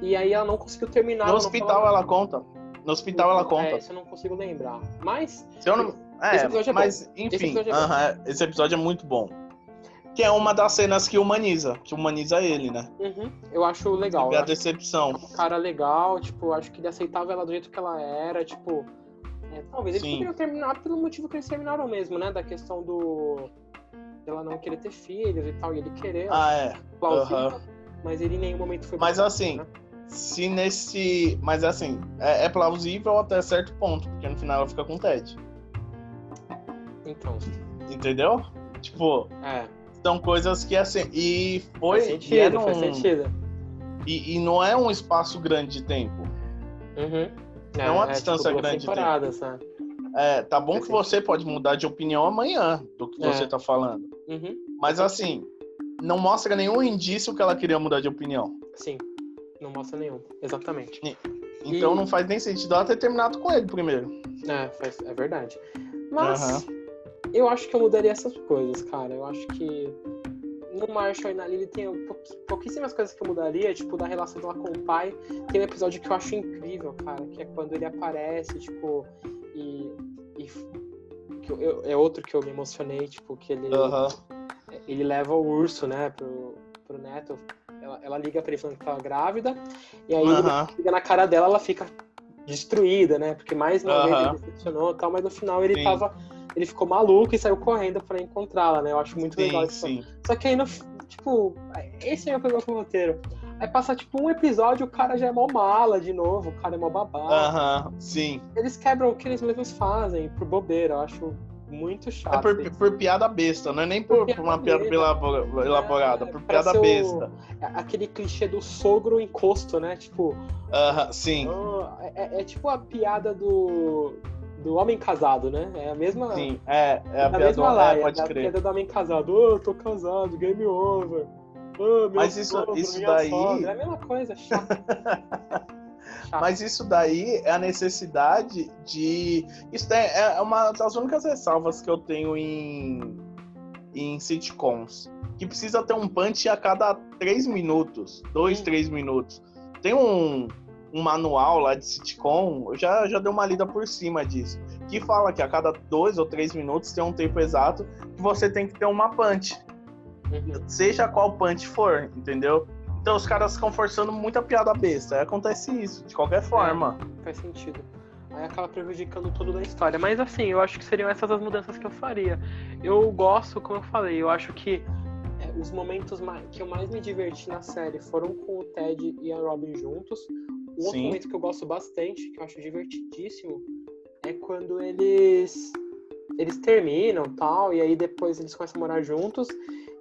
e aí ela não conseguiu terminar. No hospital ela conta. No hospital ela conta. É, isso eu não consigo lembrar. Mas. Se eu não... É, esse episódio é mas, bom. enfim, esse episódio, é uh -huh, esse episódio é muito bom. Que é uma das cenas que humaniza, que humaniza ele, né? Uhum, eu acho legal. E a decepção. Um cara legal, tipo, acho que ele aceitava ela do jeito que ela era, tipo, é, talvez eles poderiam terminar pelo motivo que eles terminaram mesmo, né? Da questão do. dela não querer ter filhos e tal, e ele querer. Ah, é. Plausível, Mas ele em nenhum momento foi. Mas assim, né? se nesse. Mas assim, é, é, plausível até certo ponto, porque no final ela fica com o Ted. Então. Entendeu? Tipo. É. São coisas que assim. E foi. Faz sentido, e é num, faz sentido. E, e não é um espaço grande de tempo. Uhum. É, é uma é, distância tipo, grande. Temporadas, né? É, tá bom que você pode mudar de opinião amanhã do que é. você tá falando. Uhum. Mas assim, não mostra nenhum indício que ela queria mudar de opinião. Sim, não mostra nenhum, exatamente. E, então e... não faz nem sentido ela ter terminado com ele primeiro. É, faz, é verdade. Mas uhum. eu acho que eu mudaria essas coisas, cara. Eu acho que no Marshall e na Lily tem pouquíssimas coisas que eu mudaria, tipo, da relação dela com o pai. Tem um episódio que eu acho incrível, cara, que é quando ele aparece, tipo, e. e que eu, é outro que eu me emocionei, tipo, que ele. Ele leva o urso, né, pro, pro neto. Ela, ela liga pra ele falando que tava grávida, e aí ele liga na cara dela, ela fica destruída, né? Porque mais uma vez ele decepcionou e tal, mas no final ele Sim. tava ele ficou maluco e saiu correndo para encontrá-la, né? Eu acho muito sim, legal isso. Sim. Só que aí, no, tipo, esse é o problema com o roteiro. Aí passa, tipo, um episódio, o cara já é mó mala de novo, o cara é mó babado. Aham, uh -huh, sim. Eles quebram o que eles mesmos fazem, por bobeira, eu acho muito chato. É por, por piada besta, não é nem por, por, por uma piada elaborada, é, por piada besta. O, aquele clichê do sogro encosto, né? Tipo. Uh -huh, sim. é, é, tipo a piada do do homem casado, né? É a mesma. Sim, é, é a, a mesma lá, é, pode é crer. a piada do homem casado. Oh, tô casado, game over. Oh, Mas isso, sogro, isso daí. Sogra. É a mesma coisa, chato. Mas isso daí é a necessidade de. Isso é, é uma das únicas ressalvas que eu tenho em, em sitcoms. Que precisa ter um punch a cada três minutos. Dois, Sim. três minutos. Tem um, um manual lá de sitcom, eu já, já dei uma lida por cima disso, que fala que a cada dois ou três minutos tem um tempo exato que você tem que ter uma punch. Uhum. Seja qual punch for, entendeu? Então os caras ficam forçando muita piada besta. Aí acontece isso, de qualquer forma. É, faz sentido. Aí acaba prejudicando tudo da história. Mas assim, eu acho que seriam essas as mudanças que eu faria. Eu gosto, como eu falei, eu acho que é, os momentos que eu mais me diverti na série foram com o Ted e a Robin juntos. Um outro Sim. momento que eu gosto bastante, que eu acho divertidíssimo, é quando eles eles terminam tal, e aí depois eles começam a morar juntos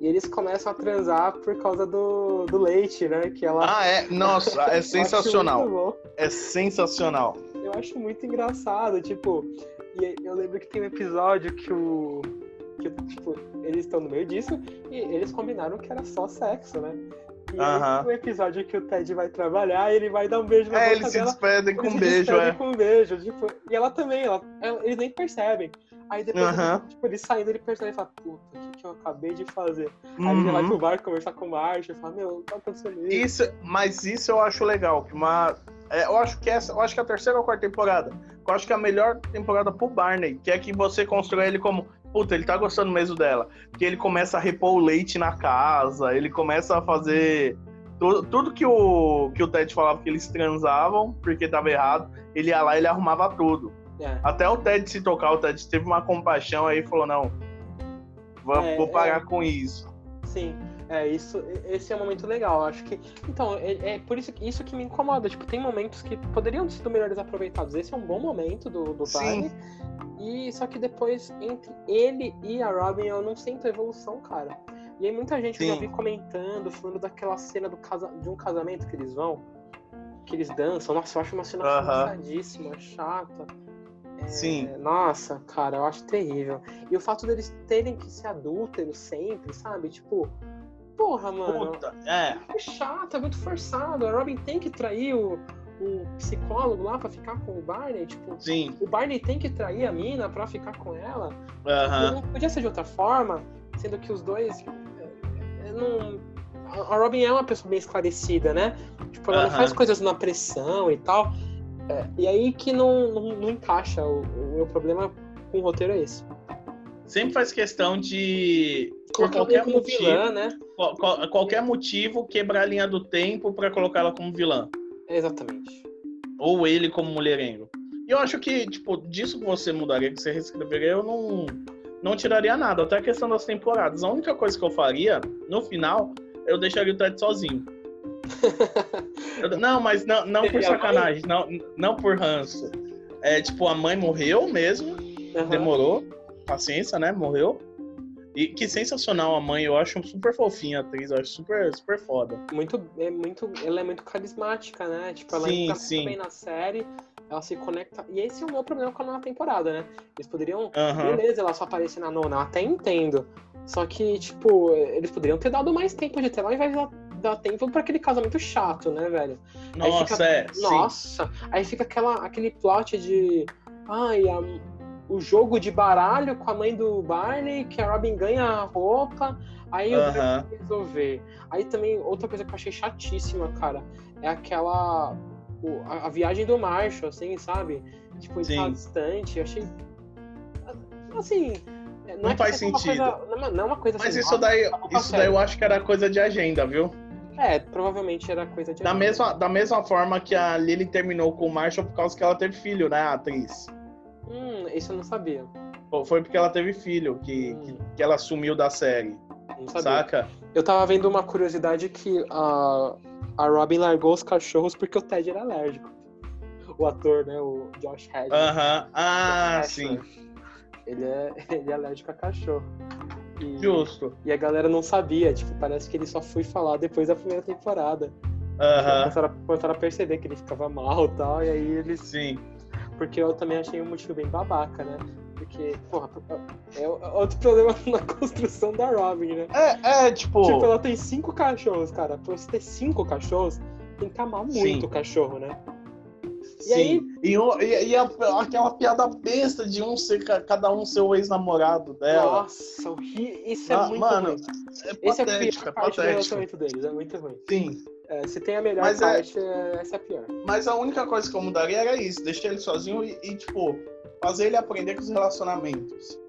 e eles começam a transar por causa do, do leite, né? Que ela... Ah, é? Nossa, é sensacional. É sensacional. Eu acho muito engraçado, tipo, e eu lembro que tem um episódio que o. Que, tipo, eles estão no meio disso e eles combinaram que era só sexo, né? E aí, no episódio que o Ted vai trabalhar, ele vai dar um beijo na é, boca eles dela. Se despedem com um beijo, é. com um beijo, tipo, e ela também, ela, eles nem percebem. Aí depois, tipo, ele saindo, ele percebe e fala, puta, o que, que eu acabei de fazer? Uhum. Aí ele vai uhum. pro bar conversar com o Marshall e fala, meu, tá isso. isso. Mas isso eu acho legal, que uma. É, eu acho que essa, eu acho que a terceira ou quarta temporada, eu acho que é a melhor temporada pro Barney, que é que você constrói ele como puta, ele tá gostando mesmo dela. Que ele começa a repor o leite na casa, ele começa a fazer tudo, tudo que, o, que o Ted falava que eles transavam, porque tava errado, ele ia lá e ele arrumava tudo. É. Até o Ted se tocar, o Ted teve uma compaixão aí e falou, não, vou, é, vou parar é... com isso. Sim. É, isso, esse é um momento legal. Acho que. Então, é, é, por isso que isso que me incomoda. Tipo, tem momentos que poderiam ser melhores aproveitados. Esse é um bom momento do, do Barney. E só que depois, entre ele e a Robin, eu não sinto evolução, cara. E aí muita gente Sim. eu já vi comentando, falando daquela cena do casa, de um casamento que eles vão, que eles dançam. Nossa, eu acho uma cena uh -huh. chata. É, Sim. Nossa, cara, eu acho terrível. E o fato deles terem que ser adúlteros sempre, sabe? Tipo, porra, mano. Puta, é. É chato, é muito forçado. A Robin tem que trair o, o psicólogo lá pra ficar com o Barney. Tipo, Sim. o Barney tem que trair a mina pra ficar com ela. Uh -huh. Podia ser de outra forma, sendo que os dois não. A Robin é uma pessoa bem esclarecida, né? Tipo, ela não faz coisas na pressão e tal. É, e aí que não, não, não encaixa. O, o, meu problema com o roteiro é esse. Sempre faz questão de. Por qualquer motivo, vilã, né? Qual, qualquer motivo, quebrar a linha do tempo para colocá-la como vilã. exatamente. Ou ele como mulherengo. E eu acho que, tipo, disso que você mudaria, que você reescreveria, eu não não tiraria nada, até a questão das temporadas. A única coisa que eu faria, no final, eu deixaria o Ted sozinho. eu, não, mas não, não por sacanagem, não, não por ranço. É tipo, a mãe morreu mesmo, uhum. demorou, paciência, né? Morreu. E que sensacional a mãe, eu acho super fofinha a atriz, eu acho super, super foda. Muito, é muito, ela é muito carismática, né? Tipo, ela sim, sim. bem na série ela se conecta. E esse é o meu problema com a nona temporada, né? Eles poderiam. Uhum. Beleza, ela só aparecer na nona, até entendo. Só que, tipo, eles poderiam ter dado mais tempo de tela ao invés de dar tempo para aquele casamento chato, né, velho? Nossa, fica... é. Nossa! Sim. Aí fica aquela, aquele plot de. Ai, a... o jogo de baralho com a mãe do Barney, que a Robin ganha a roupa, aí o Barney resolver. Aí também, outra coisa que eu achei chatíssima, cara, é aquela. a, a, viagem do Marshall, assim, sabe? Tipo, ele tá distante. Eu achei. Assim. Não, não é faz sentido. Coisa, não, não, é uma coisa Mas assim, isso, daí, isso daí eu acho que era coisa de agenda, viu? É, provavelmente era coisa de. Da mesma, da mesma forma que a Lily terminou com o Marshall por causa que ela teve filho, né, a atriz? Hum, isso eu não sabia. Foi porque ela teve filho que, hum. que, que, ela sumiu da série. Não sabia. Saca? Eu tava vendo uma curiosidade que a, a Robin largou os cachorros porque o Ted era alérgico. O ator, né? O Josh Hedges. Aham. Uh -huh. Ah, sim. Ele é, ele é alérgico a cachorro. E, Justo. E a galera não sabia, tipo, parece que ele só foi falar depois da primeira temporada. Aham. Uh -huh. Começaram a perceber que ele ficava mal e tal, e aí eles. Sim. Porque eu também achei um motivo bem babaca, né? Porque, porra, é outro problema na construção da Robin, né? É, é, tipo. Tipo, ela tem cinco cachorros, cara. Pra você ter cinco cachorros, tem que amar muito o cachorro, né? E Sim. Aí... E, e, e a, aquela piada besta de um ser cada um ser o ex-namorado dela. Nossa, isso é ah, muito mano, ruim. É Esse patético, é a pior parte do relacionamento deles, é muito ruim. Sim. É, se tem a melhor Mas é parte, é... essa é a pior. Mas a única coisa que eu mudaria era isso, deixar ele sozinho e, e, tipo, fazer ele aprender com os relacionamentos.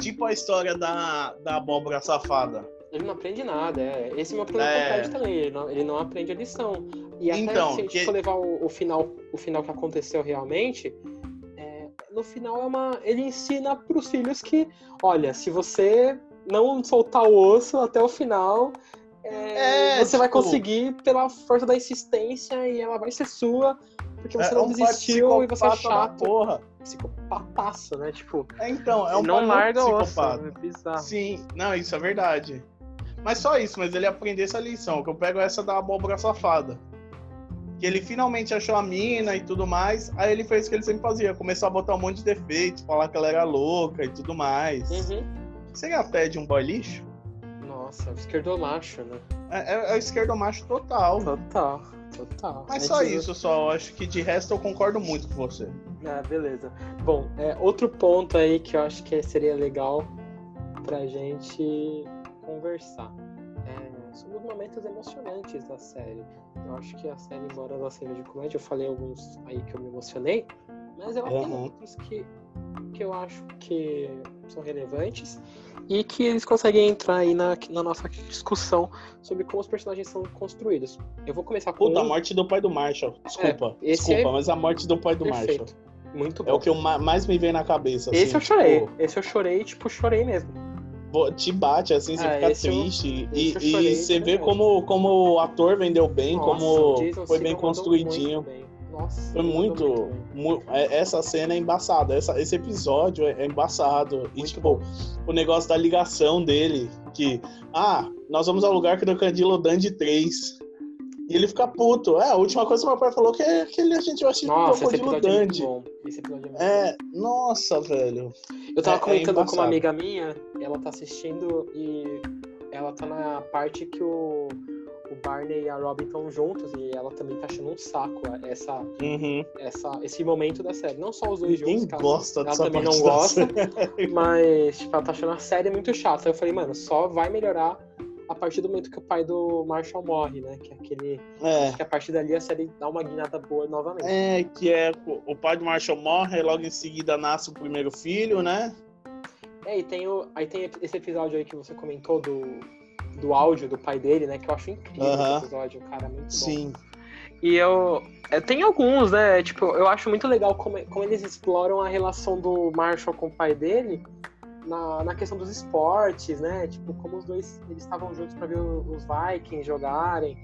Tipo a história da, da abóbora safada. Ele não aprende nada, é. Esse é o meu problema é... com o também. Ele não, ele não aprende a lição. E até então, se a gente que... for levar o, o, final, o final que aconteceu realmente, é, no final é uma. Ele ensina para os filhos que, olha, se você não soltar o osso até o final, é, é, você tipo... vai conseguir pela força da insistência e ela vai ser sua, porque você é, não um desistiu e você é chato. Porra. Psicopataço, né? Tipo. É, então, é um não larga osso, é bizarro. Sim, não, isso é verdade. Mas só isso, mas ele aprendeu essa lição, que eu pego essa da abóbora safada. Que ele finalmente achou a mina e tudo mais, aí ele fez o que ele sempre fazia, começou a botar um monte de defeitos, falar que ela era louca e tudo mais. Uhum. Seria até de um boy lixo? Nossa, esquerdomacho, né? É, é, é esquerdomacho total. Total, total. Mas só isso, só. Acho que de resto eu concordo muito com você. Ah, beleza. Bom, é, outro ponto aí que eu acho que seria legal pra gente conversar. É, sobre os momentos emocionantes da série. Eu acho que a série, embora ela seja de comédia, eu falei alguns aí que eu me emocionei, mas ela uhum. tem outros que, que eu acho que são relevantes e que eles conseguem entrar aí na, na nossa discussão sobre como os personagens são construídos. Eu vou começar com. Puta, a morte do pai do Marshall. Desculpa. É, desculpa, é... mas a morte do pai do Perfeito. Marshall. Muito bom. É o que mais me vem na cabeça. Esse assim, eu chorei. Tipo... Esse eu chorei, tipo, chorei mesmo te bate, assim, você ah, fica triste. Eu, e, e você vê como, como o ator vendeu bem, Nossa, como foi bem construidinho. Bem. Nossa, foi muito. muito é, essa cena é embaçada. Essa, esse episódio é, é embaçado. Muito e, tipo, bom. o negócio da ligação dele, que, ah, nós vamos ao lugar que do Candilo Dandy 3. E ele fica puto. É, a última coisa que meu pai falou que é que a gente vai assistir nossa, o Crocodilo Dandy. É esse episódio é, é nossa, velho. Eu tava é, é comentando é com uma amiga minha, ela tá assistindo e ela tá na parte que o, o Barney e a Robin estão juntos e ela também tá achando um saco essa, uhum. essa, esse momento da série. Não só os dois Ninguém juntos, gosta ela, ela também não gosta, mas tipo, ela tá achando a série muito chata. Eu falei, mano, só vai melhorar a partir do momento que o pai do Marshall morre, né? Que é aquele. É. Acho que a partir dali a série dá uma guinada boa novamente. É, que é o pai do Marshall morre, e logo em seguida nasce o primeiro filho, né? É, e tem o. Aí tem esse episódio aí que você comentou do, do áudio do pai dele, né? Que eu acho incrível uh -huh. esse episódio, cara, muito Sim. bom. E eu. É, tem alguns, né? Tipo, eu acho muito legal como, como eles exploram a relação do Marshall com o pai dele na, na questão dos esportes, né? Tipo, como os dois eles estavam juntos para ver os Vikings jogarem.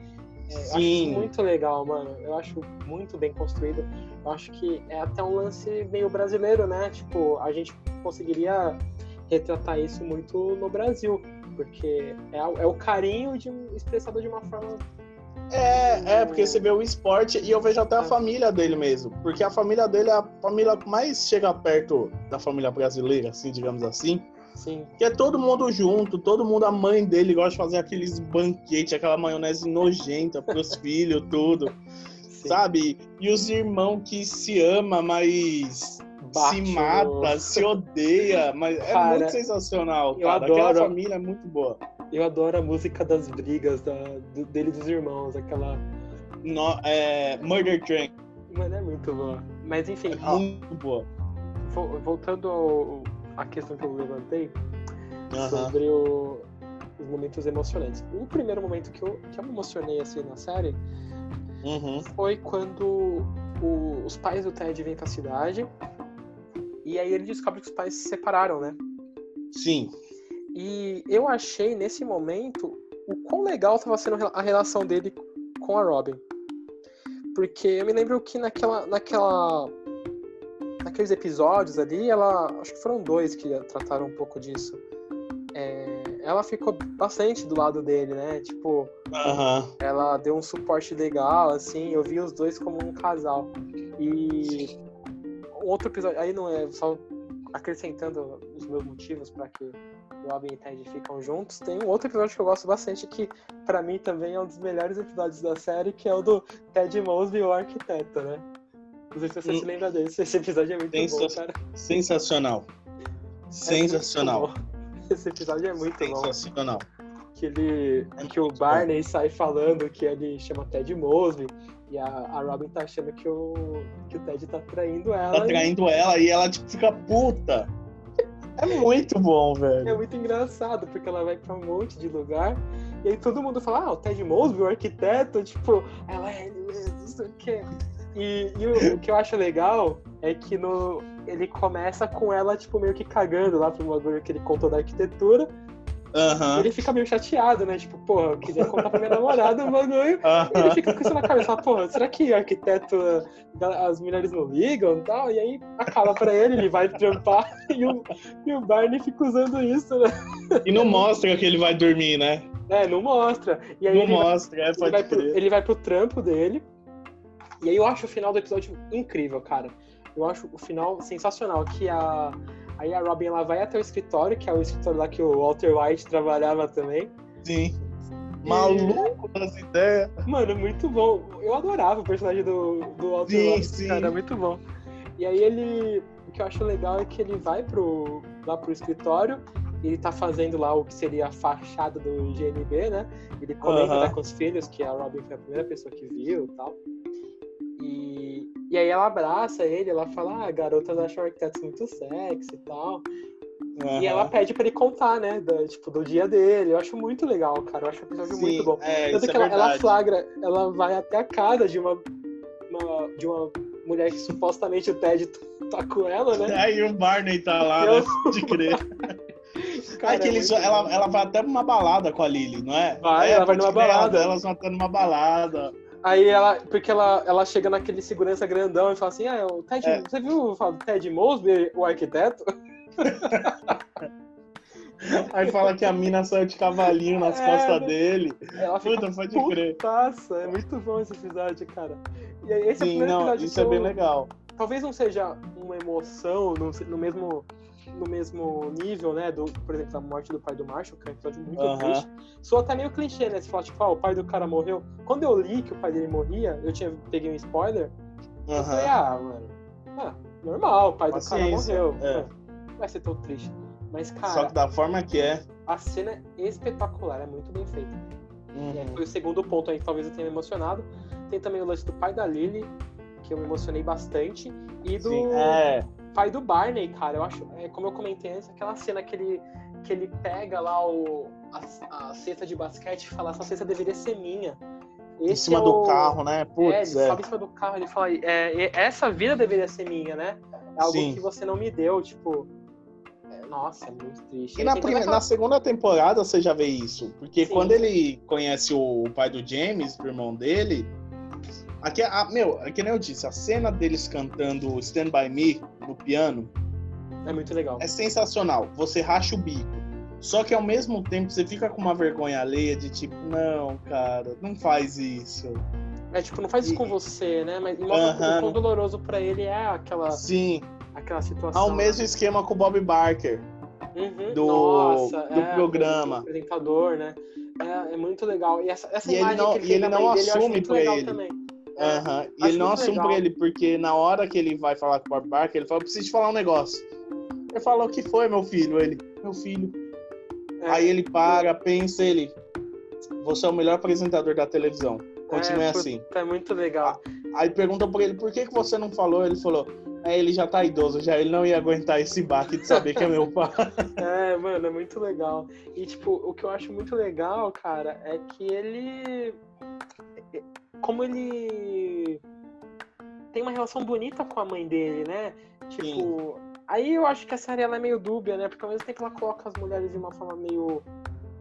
É, Sim. acho muito legal, mano. Eu acho muito bem construído. Eu acho que é até um lance meio brasileiro, né? Tipo, a gente conseguiria retratar isso muito no Brasil, porque é, é o carinho de, expressado de uma forma é, é, porque você vê o esporte e eu vejo até a é. família dele mesmo. Porque a família dele é a família que mais chega perto da família brasileira, assim, digamos assim. Sim. Que é todo mundo junto, todo mundo, a mãe dele gosta de fazer aqueles banquetes, aquela maionese nojenta pros filhos, tudo. Sim. Sabe? E os irmãos que se ama, mas bate se mata, se odeia, mas é cara, é muito sensacional. Eu adoro. Aquela família é muito boa. Eu adoro a música das brigas da, do, dele e dos irmãos, aquela. No, é, Murder Train. Mano, é muito boa. Mas enfim. É ó, muito boa. Voltando à questão que eu levantei uh -huh. sobre o, os momentos emocionantes. O primeiro momento que eu, que eu me emocionei assim na série uh uhum. -huh. foi quando o, os pais do Ted vêm pra cidade e aí ele descobre que os pais se separaram, né? Sim. E eu achei nesse momento o quão legal estava sendo a relação dele com a Robin. Porque eu me lembro que naquela, naquela, naqueles episódios ali, ela, acho que foram dois que trataram um pouco disso. É, ela ficou bastante do lado dele, né? Tipo, ela deu um suporte legal, assim. Eu vi os dois como um casal. E outro episódio, aí não é só acrescentando os meus motivos para que o Robin e Ted ficam juntos. Tem um outro episódio que eu gosto bastante, que para mim também é um dos melhores episódios da série, que é o do Ted Mosby, o arquiteto, né? Não sei se você hum. se lembra desse. Esse episódio é muito Sensa bom, cara. Sensacional. É Sensacional. Esse episódio é muito Sensacional. bom. Sensacional. Que, ele, que o Barney sai falando que ele chama Ted Mosby e a, a Robin tá achando que o, que o Ted tá traindo ela. Tá traindo e... ela e ela tipo, fica puta. É muito bom, velho. É muito engraçado, porque ela vai pra um monte de lugar e aí todo mundo fala, ah, o Ted Mosby, o arquiteto, tipo, ela é ele mesmo, não sei o quê. E, e o, o, que eu acho legal é que no, ele começa com ela, tipo, meio que cagando lá pro bagulho que ele contou da arquitetura. Uhum. Ele fica meio chateado, né? Tipo, porra, eu queria contar pra minha namorada o bagulho. Uhum. E ele fica com isso na cabeça, fala, porra, será que arquiteto, as mulheres não ligam e tal? E aí acaba pra ele, ele vai trampar e o, e o Barney fica usando isso, né? E não mostra que ele vai dormir, né? É, não mostra. E aí não ele mostra, vai, é, pode ele vai, pro, ele vai pro trampo dele. E aí eu acho o final do episódio incrível, cara. Eu acho o final sensacional, que a Aí a Robin ela vai até o escritório, que é o escritório lá que o Walter White trabalhava também. Sim. Maluco das ideias. Mano, muito bom. Eu adorava o personagem do, do Walter sim, White, sim. cara, muito bom. E aí ele. O que eu acho legal é que ele vai pro, lá pro escritório ele tá fazendo lá o que seria a fachada do GNB, né? Ele comenta uh -huh. com os filhos que a Robin foi a primeira pessoa que viu e tal. E, e aí ela abraça ele, ela fala, ah, garotas acham arquitetos muito sexy e tal. Uhum. E ela pede pra ele contar, né? Do, tipo, do dia dele. Eu acho muito legal, cara. Eu acho o episódio Sim, muito bom. É, Tanto que é ela, ela, flagra, ela vai até a casa de uma, uma, de uma mulher que supostamente o Ted tá com ela, né? Aí o Barney tá lá, né? De crer. Cara, é que eles, ela, ela vai até numa balada com a Lily, não é? Vai, é, ela vai numa balada. Elas vão até numa balada. Aí ela, porque ela, ela chega naquele segurança grandão e fala assim: Ah, o Ted, é. você viu o Ted Mosby, o arquiteto? Aí fala que a mina saiu de cavalinho nas é, costas dele. Ela fica Puta, pode crer. Putaça, é muito bom esse episódio, cara. E aí, esse Sim, é o não, episódio isso é bem legal. Talvez não seja uma emoção no, no mesmo no mesmo nível, né, do, por exemplo, da morte do pai do Marshall, que é um episódio muito uh -huh. triste. Sou até meio clichê, né? Você fala, tipo, ah, o pai do cara morreu. Quando eu li que o pai dele morria, eu tinha peguei um spoiler, uh -huh. eu falei, ah, mano, ah, normal, o pai do cara morreu. É. Não vai ser tão triste. Mas, cara. Só que da forma que é. A cena é espetacular, é muito bem feita. Uhum. foi o segundo ponto aí que talvez eu tenha me emocionado. Tem também o lance do pai da Lily, que eu me emocionei bastante. E do. Sim, é pai do Barney, cara, eu acho, é, como eu comentei antes, aquela cena que ele, que ele pega lá o, a, a cesta de basquete e fala, essa cesta deveria ser minha. Esse em cima é do carro, né? Putz, é, ele é. sobe em cima do carro, ele fala, é, essa vida deveria ser minha, né? É algo Sim. que você não me deu, tipo... É, nossa, é muito triste. E na, primeira, na, segunda temporada você já vê isso. Porque Sim. quando ele conhece o pai do James, o irmão dele, Aqui, a, meu, é que nem eu disse, a cena deles cantando Stand By Me no piano é muito legal. É sensacional. Você racha o bico. Só que ao mesmo tempo você fica com uma vergonha alheia de tipo, não, cara, não faz isso. É tipo, não faz isso com você, né? Mas mostra uh -huh. o quão doloroso pra ele é aquela. Sim. Aquela situação. Ao mesmo esquema com o Bob Barker. Uhum. Do, Nossa, do é, programa. Do apresentador, né? É, é, muito legal. E essa, essa e imagem ele não, que ele, e ele não dele, assume pra ele. Também. Aham. E ele não assume legal. pra ele, porque na hora que ele vai falar com o Bob Barker, ele fala, preciso te falar um negócio. Ele fala, o que foi, meu filho? Ele, meu filho. É. Aí ele para, pensa, ele, você é o melhor apresentador da televisão. Continue é, assim. É muito legal. Aí perguntam pra ele, por que, que você não falou? Ele falou, é, ele já tá idoso, já ele não ia aguentar esse baque de saber que é meu pai. é, mano, é muito legal. E, tipo, o que eu acho muito legal, cara, é que ele. Como ele tem uma relação bonita com a mãe dele, né? Tipo, Sim. Aí eu acho que a série ela é meio dúbia, né? Porque ao mesmo tempo ela coloca as mulheres de uma forma meio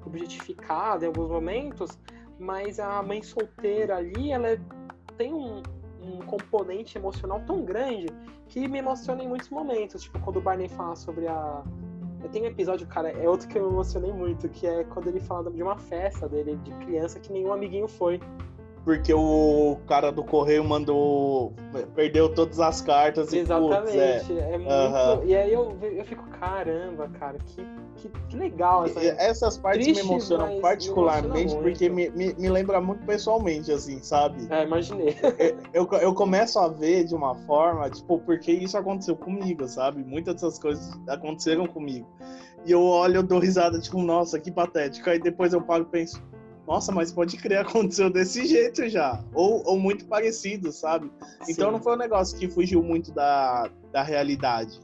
objetificada em alguns momentos, mas a mãe solteira ali, ela é, tem um, um componente emocional tão grande que me emociona em muitos momentos. Tipo, quando o Barney fala sobre a. Tem um episódio, cara, é outro que eu me emocionei muito, que é quando ele fala de uma festa dele de criança que nenhum amiguinho foi porque o cara do correio mandou. perdeu todas as cartas Exatamente. E, putz, é, é muito. Uhum. E aí eu, eu fico, caramba, cara, que, que, que legal. Essa... Essas partes me emocionam particularmente me porque me, me, me, lembra muito pessoalmente, assim, sabe? É, imaginei. Eu, eu, eu, começo a ver de uma forma, tipo, porque isso aconteceu comigo, sabe? Muitas dessas coisas aconteceram comigo. E eu olho, eu dou risada, tipo, nossa, que patético. Aí depois eu paro e penso nossa, mas pode crer, aconteceu desse jeito já. Ou, ou muito parecido, sabe? Então, Sim. Então não foi um negócio que fugiu muito da, da realidade.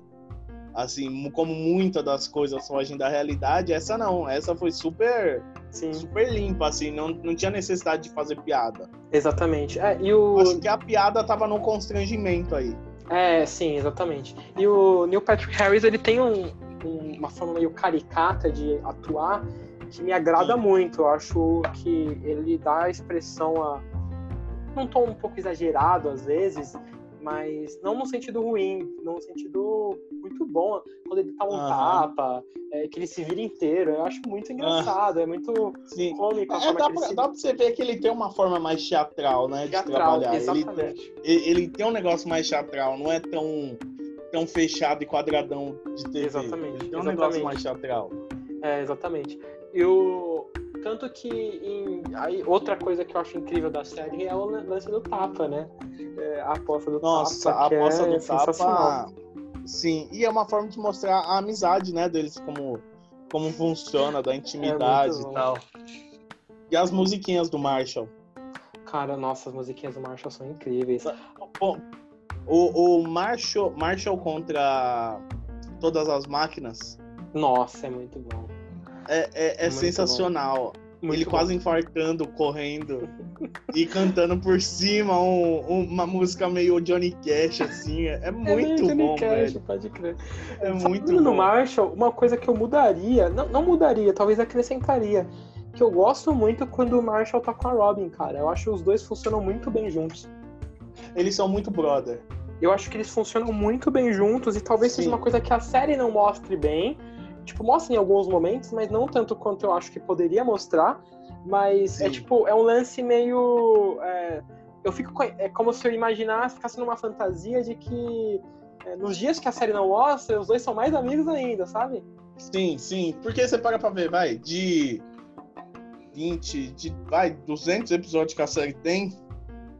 Assim, como muitas das coisas fogem da realidade, essa não. Essa foi super Sim. super limpa, assim, não, não tinha necessidade de fazer piada. Exatamente. É, e o... Acho que a piada tava no constrangimento aí. É, sim, exatamente. E o Neil Patrick Harris, ele tem um, um, uma forma meio caricata de atuar, que me agrada Sim. muito. Eu acho que ele dá expressão a um tom um pouco exagerado às vezes, mas não no sentido ruim, no sentido muito bom. Quando ele dá um uhum. tapa, é, que ele se vira inteiro, eu acho muito engraçado, uhum. é muito Sim. cômico. É, dá, pra, se... dá pra você ver que ele tem uma forma mais teatral, né? Teatral, de trabalhar. Exatamente. Ele, ele tem um negócio mais teatral, não é tão, tão fechado e quadradão de TV. Exatamente. Ele tem um exatamente. negócio mais teatral. É, exatamente. Eu. Tanto que em, aí, outra coisa que eu acho incrível da série é o lance do tapa, né? É, a aposta do Nossa, tapa. Nossa, a aposta é do tapa. Sim, e é uma forma de mostrar a amizade, né, deles, como, como funciona, da intimidade é e tal. E as musiquinhas do Marshall. Cara, nossa, as musiquinhas do Marshall são incríveis. O, o, o Marshall, Marshall contra todas as máquinas. Nossa, é muito bom é, é, é sensacional. Muito ele bom. quase infartando, correndo e cantando por cima um, um, uma música meio Johnny Cash, assim. É, é muito é bom, Cash, velho. pode crer. É Falando muito bom. no Marshall, uma coisa que eu mudaria, não, não mudaria, talvez acrescentaria, que eu gosto muito quando o Marshall tá com a Robin, cara. Eu acho que os dois funcionam muito bem juntos. Eles são muito brother. Eu acho que eles funcionam muito bem juntos e talvez Sim. seja uma coisa que a série não mostre bem, tipo, mostra em alguns momentos, mas não tanto quanto eu acho que poderia mostrar. Mas é Sim. é tipo, é um lance meio. É, eu fico. É como se eu imaginasse, ficasse numa fantasia de que é, nos dias que a série não mostra, os dois são mais amigos ainda, sabe? Sim, sim. Porque você para pra ver, vai, de 20, de, vai, 200 episódios que a série tem,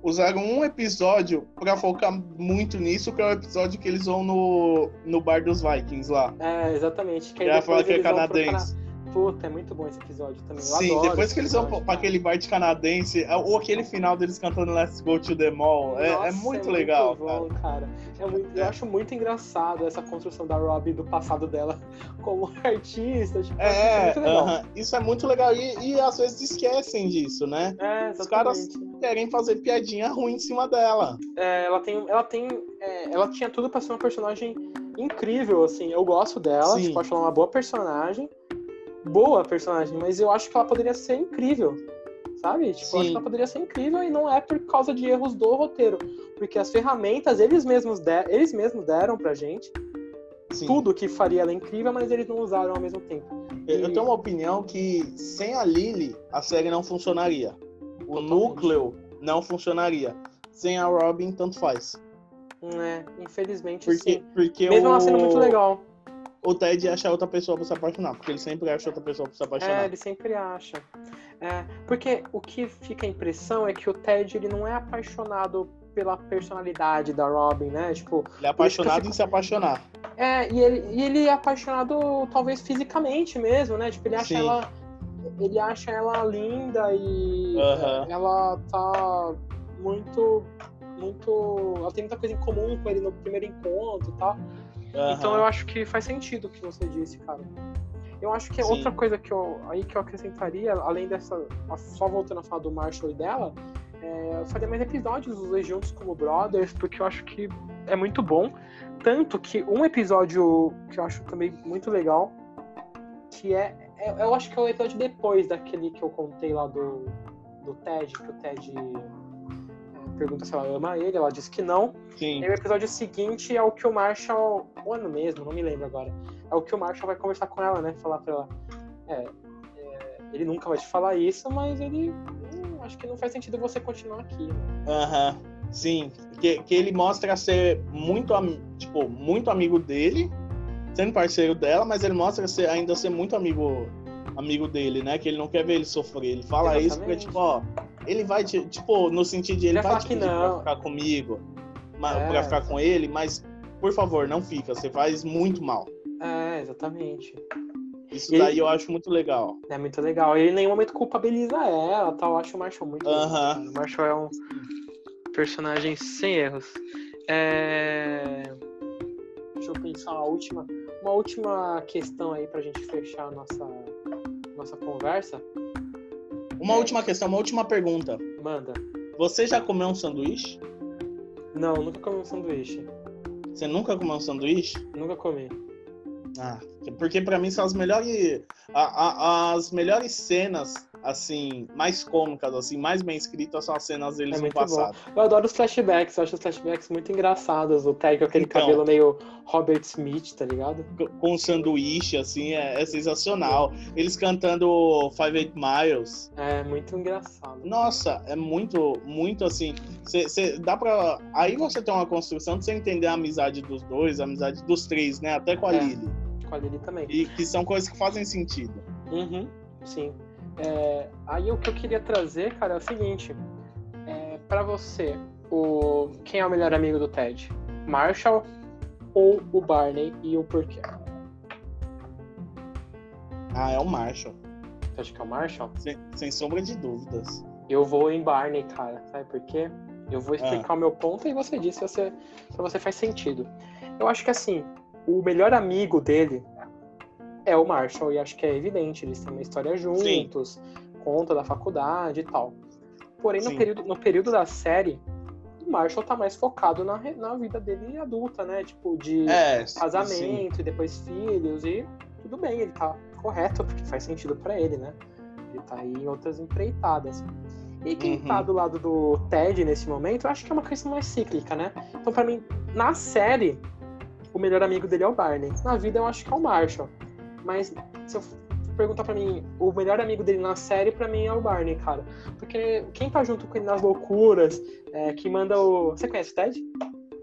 usaram um episódio para focar muito nisso, que é o episódio que eles vão no, no bar dos Vikings lá. É, exatamente. Que aí falar que é canadense. Puta, é muito bom esse episódio também. Eu Sim, depois que eles vão pra aquele bar de canadense, é, ou aquele final deles cantando Let's Go to the Mall, é, é Nossa, é muito é legal. Muito bom, cara. cara. É muito, eu acho muito engraçado essa construção da Robbie do passado dela como artista. Tipo, é, uh -huh. isso é muito legal. E, e, às vezes esquecem disso, né? É, Os caras querem fazer piadinha ruim em cima dela. É, ela tem. Ela tem. É, ela tinha tudo pra ser uma personagem incrível, assim. Eu gosto dela, Sim. tipo, acho ela uma boa personagem boa personagem, mas eu acho que ela poderia ser incrível. Sabe? Tipo, eu acho que ela poderia ser incrível e não é por causa de erros do roteiro. Porque as ferramentas eles mesmos, der, eles mesmos deram pra gente. Sim. Tudo que faria ela incrível, mas eles não usaram ao mesmo tempo. E... Eu tenho uma opinião que sem a Lily, a série não funcionaria. O Totalmente. núcleo não funcionaria. Sem a Robin, tanto faz. É, infelizmente porque, sim. Porque Mesmo o... ela sendo muito legal. O Ted acha outra pessoa pra se apaixonar, porque ele sempre acha outra pessoa pra se apaixonar. É, ele sempre acha. É, porque o que fica a impressão é que o Ted ele não é apaixonado pela personalidade da Robin, né? Tipo, ele é apaixonado fico... em se apaixonar. É, e ele, e ele é apaixonado talvez fisicamente mesmo, né? Tipo, ele acha Sim. ela ele acha ela linda e uhum. ela tá muito muito ela tem muita coisa em comum com ele no primeiro encontro, tá? Uhum. Então eu acho que faz sentido o que você disse, cara. Eu acho que Sim. outra coisa que eu aí que eu acrescentaria, além dessa só voltando a falar do Marshall e dela, é, eu faria mais episódios dos juntos como brothers, porque eu acho que é muito bom. Tanto que um episódio que eu acho também muito legal, que é, é eu acho que é o episódio depois daquele que eu contei lá do, do Ted, que o Ted é, pergunta se ela ama ele, ela diz que não. Sim. E o episódio seguinte é o que o Marshall, o ano mesmo, não me lembro agora, é o que o Marshall vai conversar com ela, né? Falar pra ela, é, é ele nunca vai te falar isso, mas ele acho que não faz sentido você continuar aqui. Né? Aham, uhum. sim. Que, que ele mostra ser muito, tipo, muito amigo dele, sendo parceiro dela, mas ele mostra ser, ainda ser muito amigo amigo dele, né? Que ele não quer ver ele sofrer. Ele fala Exatamente. isso porque, tipo, ó, ele vai, te, tipo, no sentido de ele, vai te pedir pra ficar comigo, é. pra ficar com ele, mas, por favor, não fica, você faz muito mal. É, exatamente. Isso daí eu acho muito legal. É muito legal. Ele em nenhum momento culpabiliza ela, tal. Eu acho o Marshall muito. Uh -huh. O Marshall é um personagem sem erros. É... Deixa eu pensar uma última, uma última questão aí pra gente fechar a nossa, nossa conversa. Uma é... última questão, uma última pergunta. Manda. Você já comeu um sanduíche? Não, nunca comi um sanduíche. Você nunca comeu um sanduíche? Nunca comi. Ah, porque para mim são as melhores a, a, as melhores cenas assim, mais cômicas, assim, mais bem escritas são as cenas deles é no passado. Bom. Eu adoro os flashbacks, eu acho os flashbacks muito engraçados. O Ted com aquele então, cabelo meio Robert Smith, tá ligado? Com um sanduíche, assim, é, é sensacional. Eles cantando Five Eight Miles. É, muito engraçado. Nossa, é muito, muito assim. Cê, cê, dá pra. Aí você tem uma construção de você entender a amizade dos dois, a amizade dos três, né? Até com a é, Lily. Com a Lily também. E que são coisas que fazem sentido. Uhum, sim. É, aí o que eu queria trazer, cara, é o seguinte. É, para você, o quem é o melhor amigo do Ted? Marshall ou o Barney e o porquê? Ah, é o Marshall. Você acha que é o Marshall? Sem, sem sombra de dúvidas. Eu vou em Barney, cara. Sabe por quê? Eu vou explicar ah. o meu ponto e você diz se você, se você faz sentido. Eu acho que assim, o melhor amigo dele é o Marshall, e acho que é evidente, eles têm uma história juntos, Sim. conta da faculdade e tal. Porém, no período, no período da série, o Marshall tá mais focado na, na vida dele adulta, né? Tipo, de é, casamento sim. e depois filhos, e tudo bem, ele tá correto, porque faz sentido para ele, né? Ele tá aí em outras empreitadas. E quem uhum. tá do lado do Ted nesse momento, eu acho que é uma questão mais cíclica, né? Então, para mim, na série, o melhor amigo dele é o Barney. Na vida, eu acho que é o Marshall. Mas se eu perguntar para mim, o melhor amigo dele na série, para mim é o Barney, cara. Porque quem tá junto com ele nas loucuras, é, que manda o. Você conhece o Ted?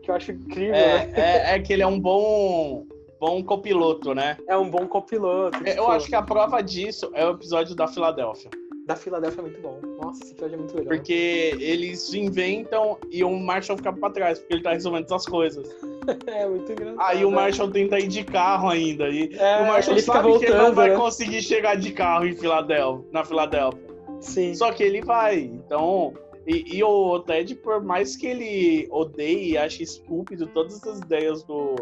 Que eu acho incrível. É, né? é, é que ele é um bom bom copiloto, né? É um bom copiloto. Tipo... Eu acho que a prova disso é o episódio da Filadélfia. Da Filadélfia é muito bom. Nossa, esse episódio é muito legal. Porque eles inventam e o Marshall fica pra trás, porque ele tá resolvendo essas coisas. é muito engraçado. Aí o Marshall tenta ir de carro ainda. E é, o Marshall sabe voltando, que ele não vai né? conseguir chegar de carro em Filadélfia, na Filadélfia. Sim. Só que ele vai. Então. E, e, o Ted, por mais que ele odeie e ache estúpido todas as ideias do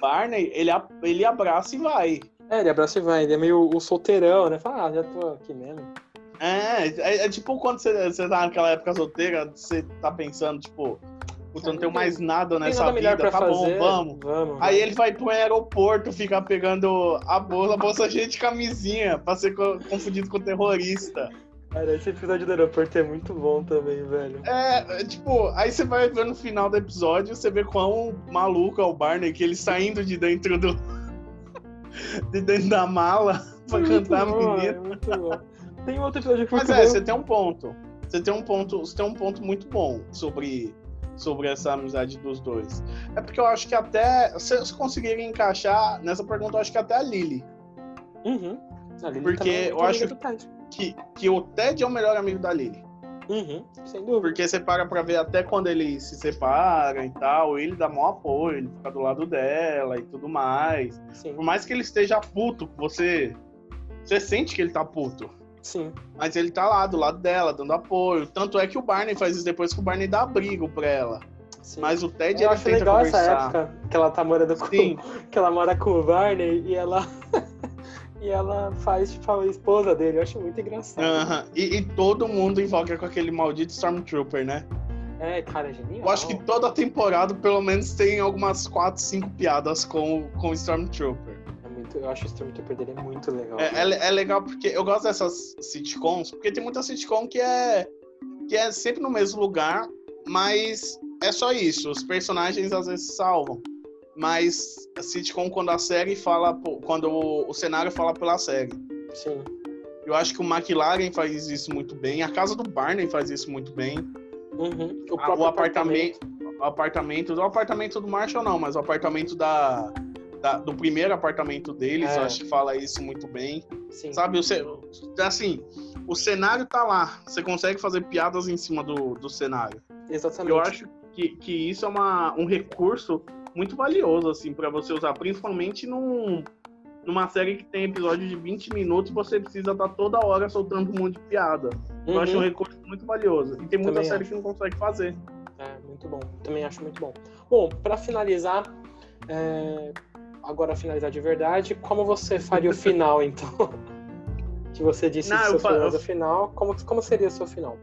Barney, ele, ele abraça e vai. É, ele abraça e vai. Ele é meio o solteirão, né? Fala, ah, já tô aqui mesmo. É, é, é, tipo quando você, você tá naquela época solteira, você tá pensando, tipo, Puta, não tenho mais nada nessa nada vida, tá fazer. bom, vamos. vamos. Aí ele vai pro aeroporto ficar pegando a bolsa, a bolsa cheia de camisinha, pra ser confundido com terrorista. Cara, esse episódio do aeroporto é muito bom também, velho. É, é, tipo, aí você vai ver no final do episódio, você vê quão maluco é o Barney, que ele saindo de dentro do. de dentro da mala pra cantar bom, a menina. É muito bom. Tem outro episódio que Mas é, você tem um ponto. Você tem um ponto, você tem um ponto muito bom sobre sobre essa amizade dos dois. É porque eu acho que até. Se eu conseguirem encaixar nessa pergunta, eu acho que até a Lily. Uhum. A Lily porque é eu acho que, que o Ted é o melhor amigo da Lily. Uhum, sem dúvida. Porque você para pra ver até quando eles se separam e tal, ele dá maior apoio, ele fica do lado dela e tudo mais. Sim. Por mais que ele esteja puto, você. Você sente que ele tá puto. Sim. Mas ele tá lá, do lado dela, dando apoio. Tanto é que o Barney faz isso depois que o Barney dá abrigo pra ela. Sim. Mas o Ted, Eu ele acho tenta legal conversar. essa época que ela tá morando com... Sim. que ela mora com o Barney e ela... e ela faz, tipo, a esposa dele. Eu acho muito engraçado. Aham. E, e todo mundo invoca com aquele maldito Stormtrooper, né? É, cara, é genial. Eu acho que toda temporada, pelo menos, tem algumas 4, 5 piadas com, com o Stormtrooper. Muito, eu acho o Stormtrooper dele é muito legal. É, é, é legal porque eu gosto dessas sitcoms, porque tem muita sitcom que é, que é sempre no mesmo lugar, mas é só isso. Os personagens às vezes salvam. Mas a sitcom, quando a série fala, quando o, o cenário fala pela série. Sim. Eu acho que o McLaren faz isso muito bem, a casa do Barney faz isso muito bem. Uhum. O, A- o apartamento, o apartamento, o apartamento do Marshall não, mas o apartamento da, da- do primeiro apartamento deles, É. eu acho que fala isso muito bem. Sim. Sabe, o assim, o cenário tá lá, você consegue fazer piadas em cima do, do cenário. Exatamente. Eu acho que, que isso é uma, um recurso muito valioso, assim, para você usar, principalmente num, numa série que tem episódio de 20 minutos, você precisa estar toda hora soltando um monte de piada. Eu acho um Uhum. recurso muito valioso. E tem muita Também série acho. que não consegue fazer. É, muito bom. Também acho muito bom. Bom, pra finalizar, é, agora finalizar de verdade, como você faria o final, então? que você disse Não, que eu seu fa- final eu- é o final. Como, como seria o seu final?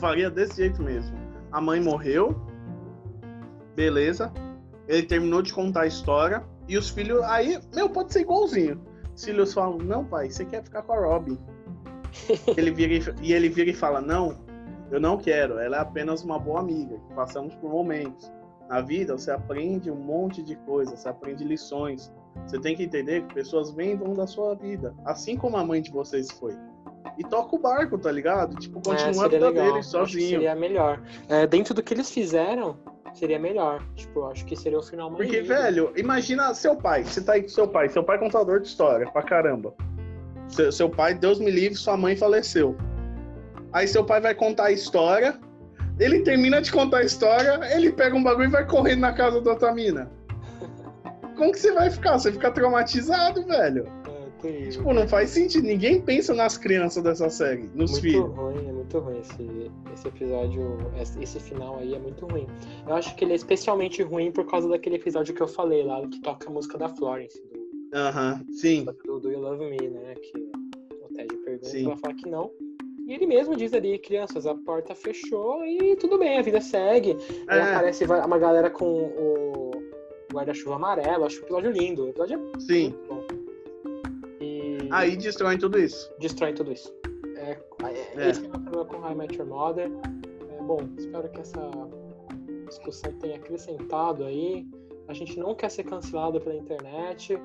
faria desse jeito mesmo. A mãe morreu, beleza. Ele terminou de contar a história. E os filhos, aí, meu, pode ser igualzinho. Os filhos falam, não, pai, você quer ficar com a Robin. ele vira e, e ele vira e fala, não, eu não quero. Ela é apenas uma boa amiga. Passamos por momentos. Na vida, você aprende um monte de coisas, você aprende lições. Você tem que entender que pessoas vêm e vão da sua vida. Assim como a mãe de vocês foi. E toca o barco, tá ligado? Tipo, continua a seria vida legal. sozinho. Seria melhor. É, dentro do que eles fizeram, seria melhor. Tipo, acho que seria o final mais Porque, lindo. velho, imagina seu pai. Você tá aí com seu pai. Seu pai é contador de história, pra caramba. Seu, seu pai, Deus me livre, sua mãe faleceu. Aí seu pai vai contar a história. Ele termina de contar a história, ele pega um bagulho e vai correndo na casa da outra mina. Como que você vai ficar? Você fica traumatizado, velho. É. Tipo, não faz sentido. Ninguém pensa nas crianças dessa série, nos muito filhos. ruim, é muito ruim esse, esse episódio, esse final aí é muito ruim. Eu acho que ele é especialmente ruim por causa daquele episódio que eu falei lá, que toca a música da Florence, Aham, sim. do Do You Love Me, né? Que o Ted pergunta, ela fala que não. E ele mesmo diz ali, crianças, a porta fechou e tudo bem, a vida segue. Aí É. aparece vai- uma galera com o guarda-chuva amarelo, acho o episódio lindo. O episódio é Sim. E Aí destrói tudo isso. destrói tudo isso. É, é, É. Esse é o meu problema com Met Your Mother. É, bom, espero que essa discussão tenha acrescentado aí. A gente não quer ser cancelado pela internet.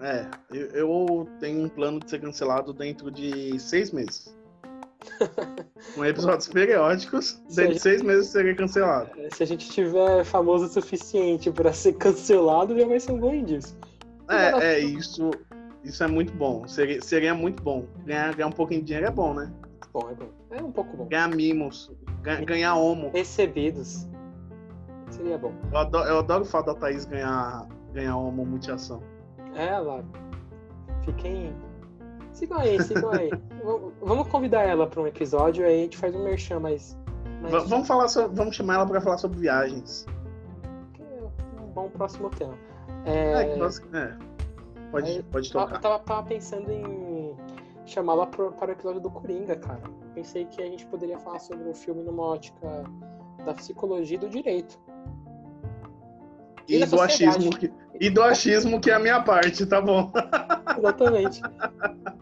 É, eu, eu tenho um plano de ser cancelado dentro de seis meses. Com episódios periódicos, Se dentro de seis meses serei cancelado. É, Se a gente tiver famoso o suficiente para ser cancelado, já vai ser um bom indício. É, é isso, isso é muito bom. Seria, seria muito bom. Ganhar, ganhar um pouquinho de dinheiro é bom, né? Bom, é bom. É um pouco bom. Ganhar mimos, ganhar, ganhar homo. Recebidos. Seria bom. Eu adoro, eu adoro o fato da Thaís ganhar, ganhar homo multiação. Ela. Fiquem. Sigam aí, sigam aí. Vamos convidar ela para um episódio aí a gente faz um merchan mais Va- Vamos falar vamos chamar ela pra falar sobre viagens. é um bom próximo tema. É, É, nós- é. Pode, Aí, pode eu tocar. tava, tava pensando em chamá-la para o episódio do Coringa, cara. Pensei que a gente poderia falar sobre o filme numa ótica da psicologia e do direito. E da do achismo, que, e do achismo que é a minha parte, tá bom? Exatamente.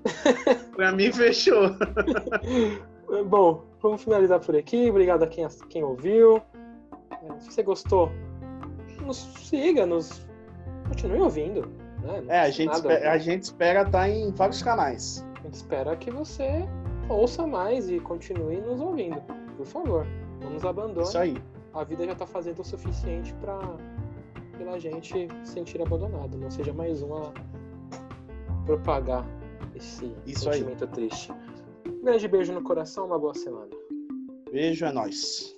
pra mim fechou. Bom, vamos finalizar por aqui. Obrigado a quem, quem ouviu. É, Se você gostou, nos siga, nos continue ouvindo. Né? É, a gente, espera, a gente espera estar em vários canais. A gente espera que você ouça mais e continue nos ouvindo, por favor. Não nos abandone. Isso aí. A vida já tá fazendo o suficiente para pela gente sentir abandonado. Não seja mais um a propagar esse Isso sentimento aí. triste. Um grande beijo no coração, uma boa semana. Beijo, é nóis.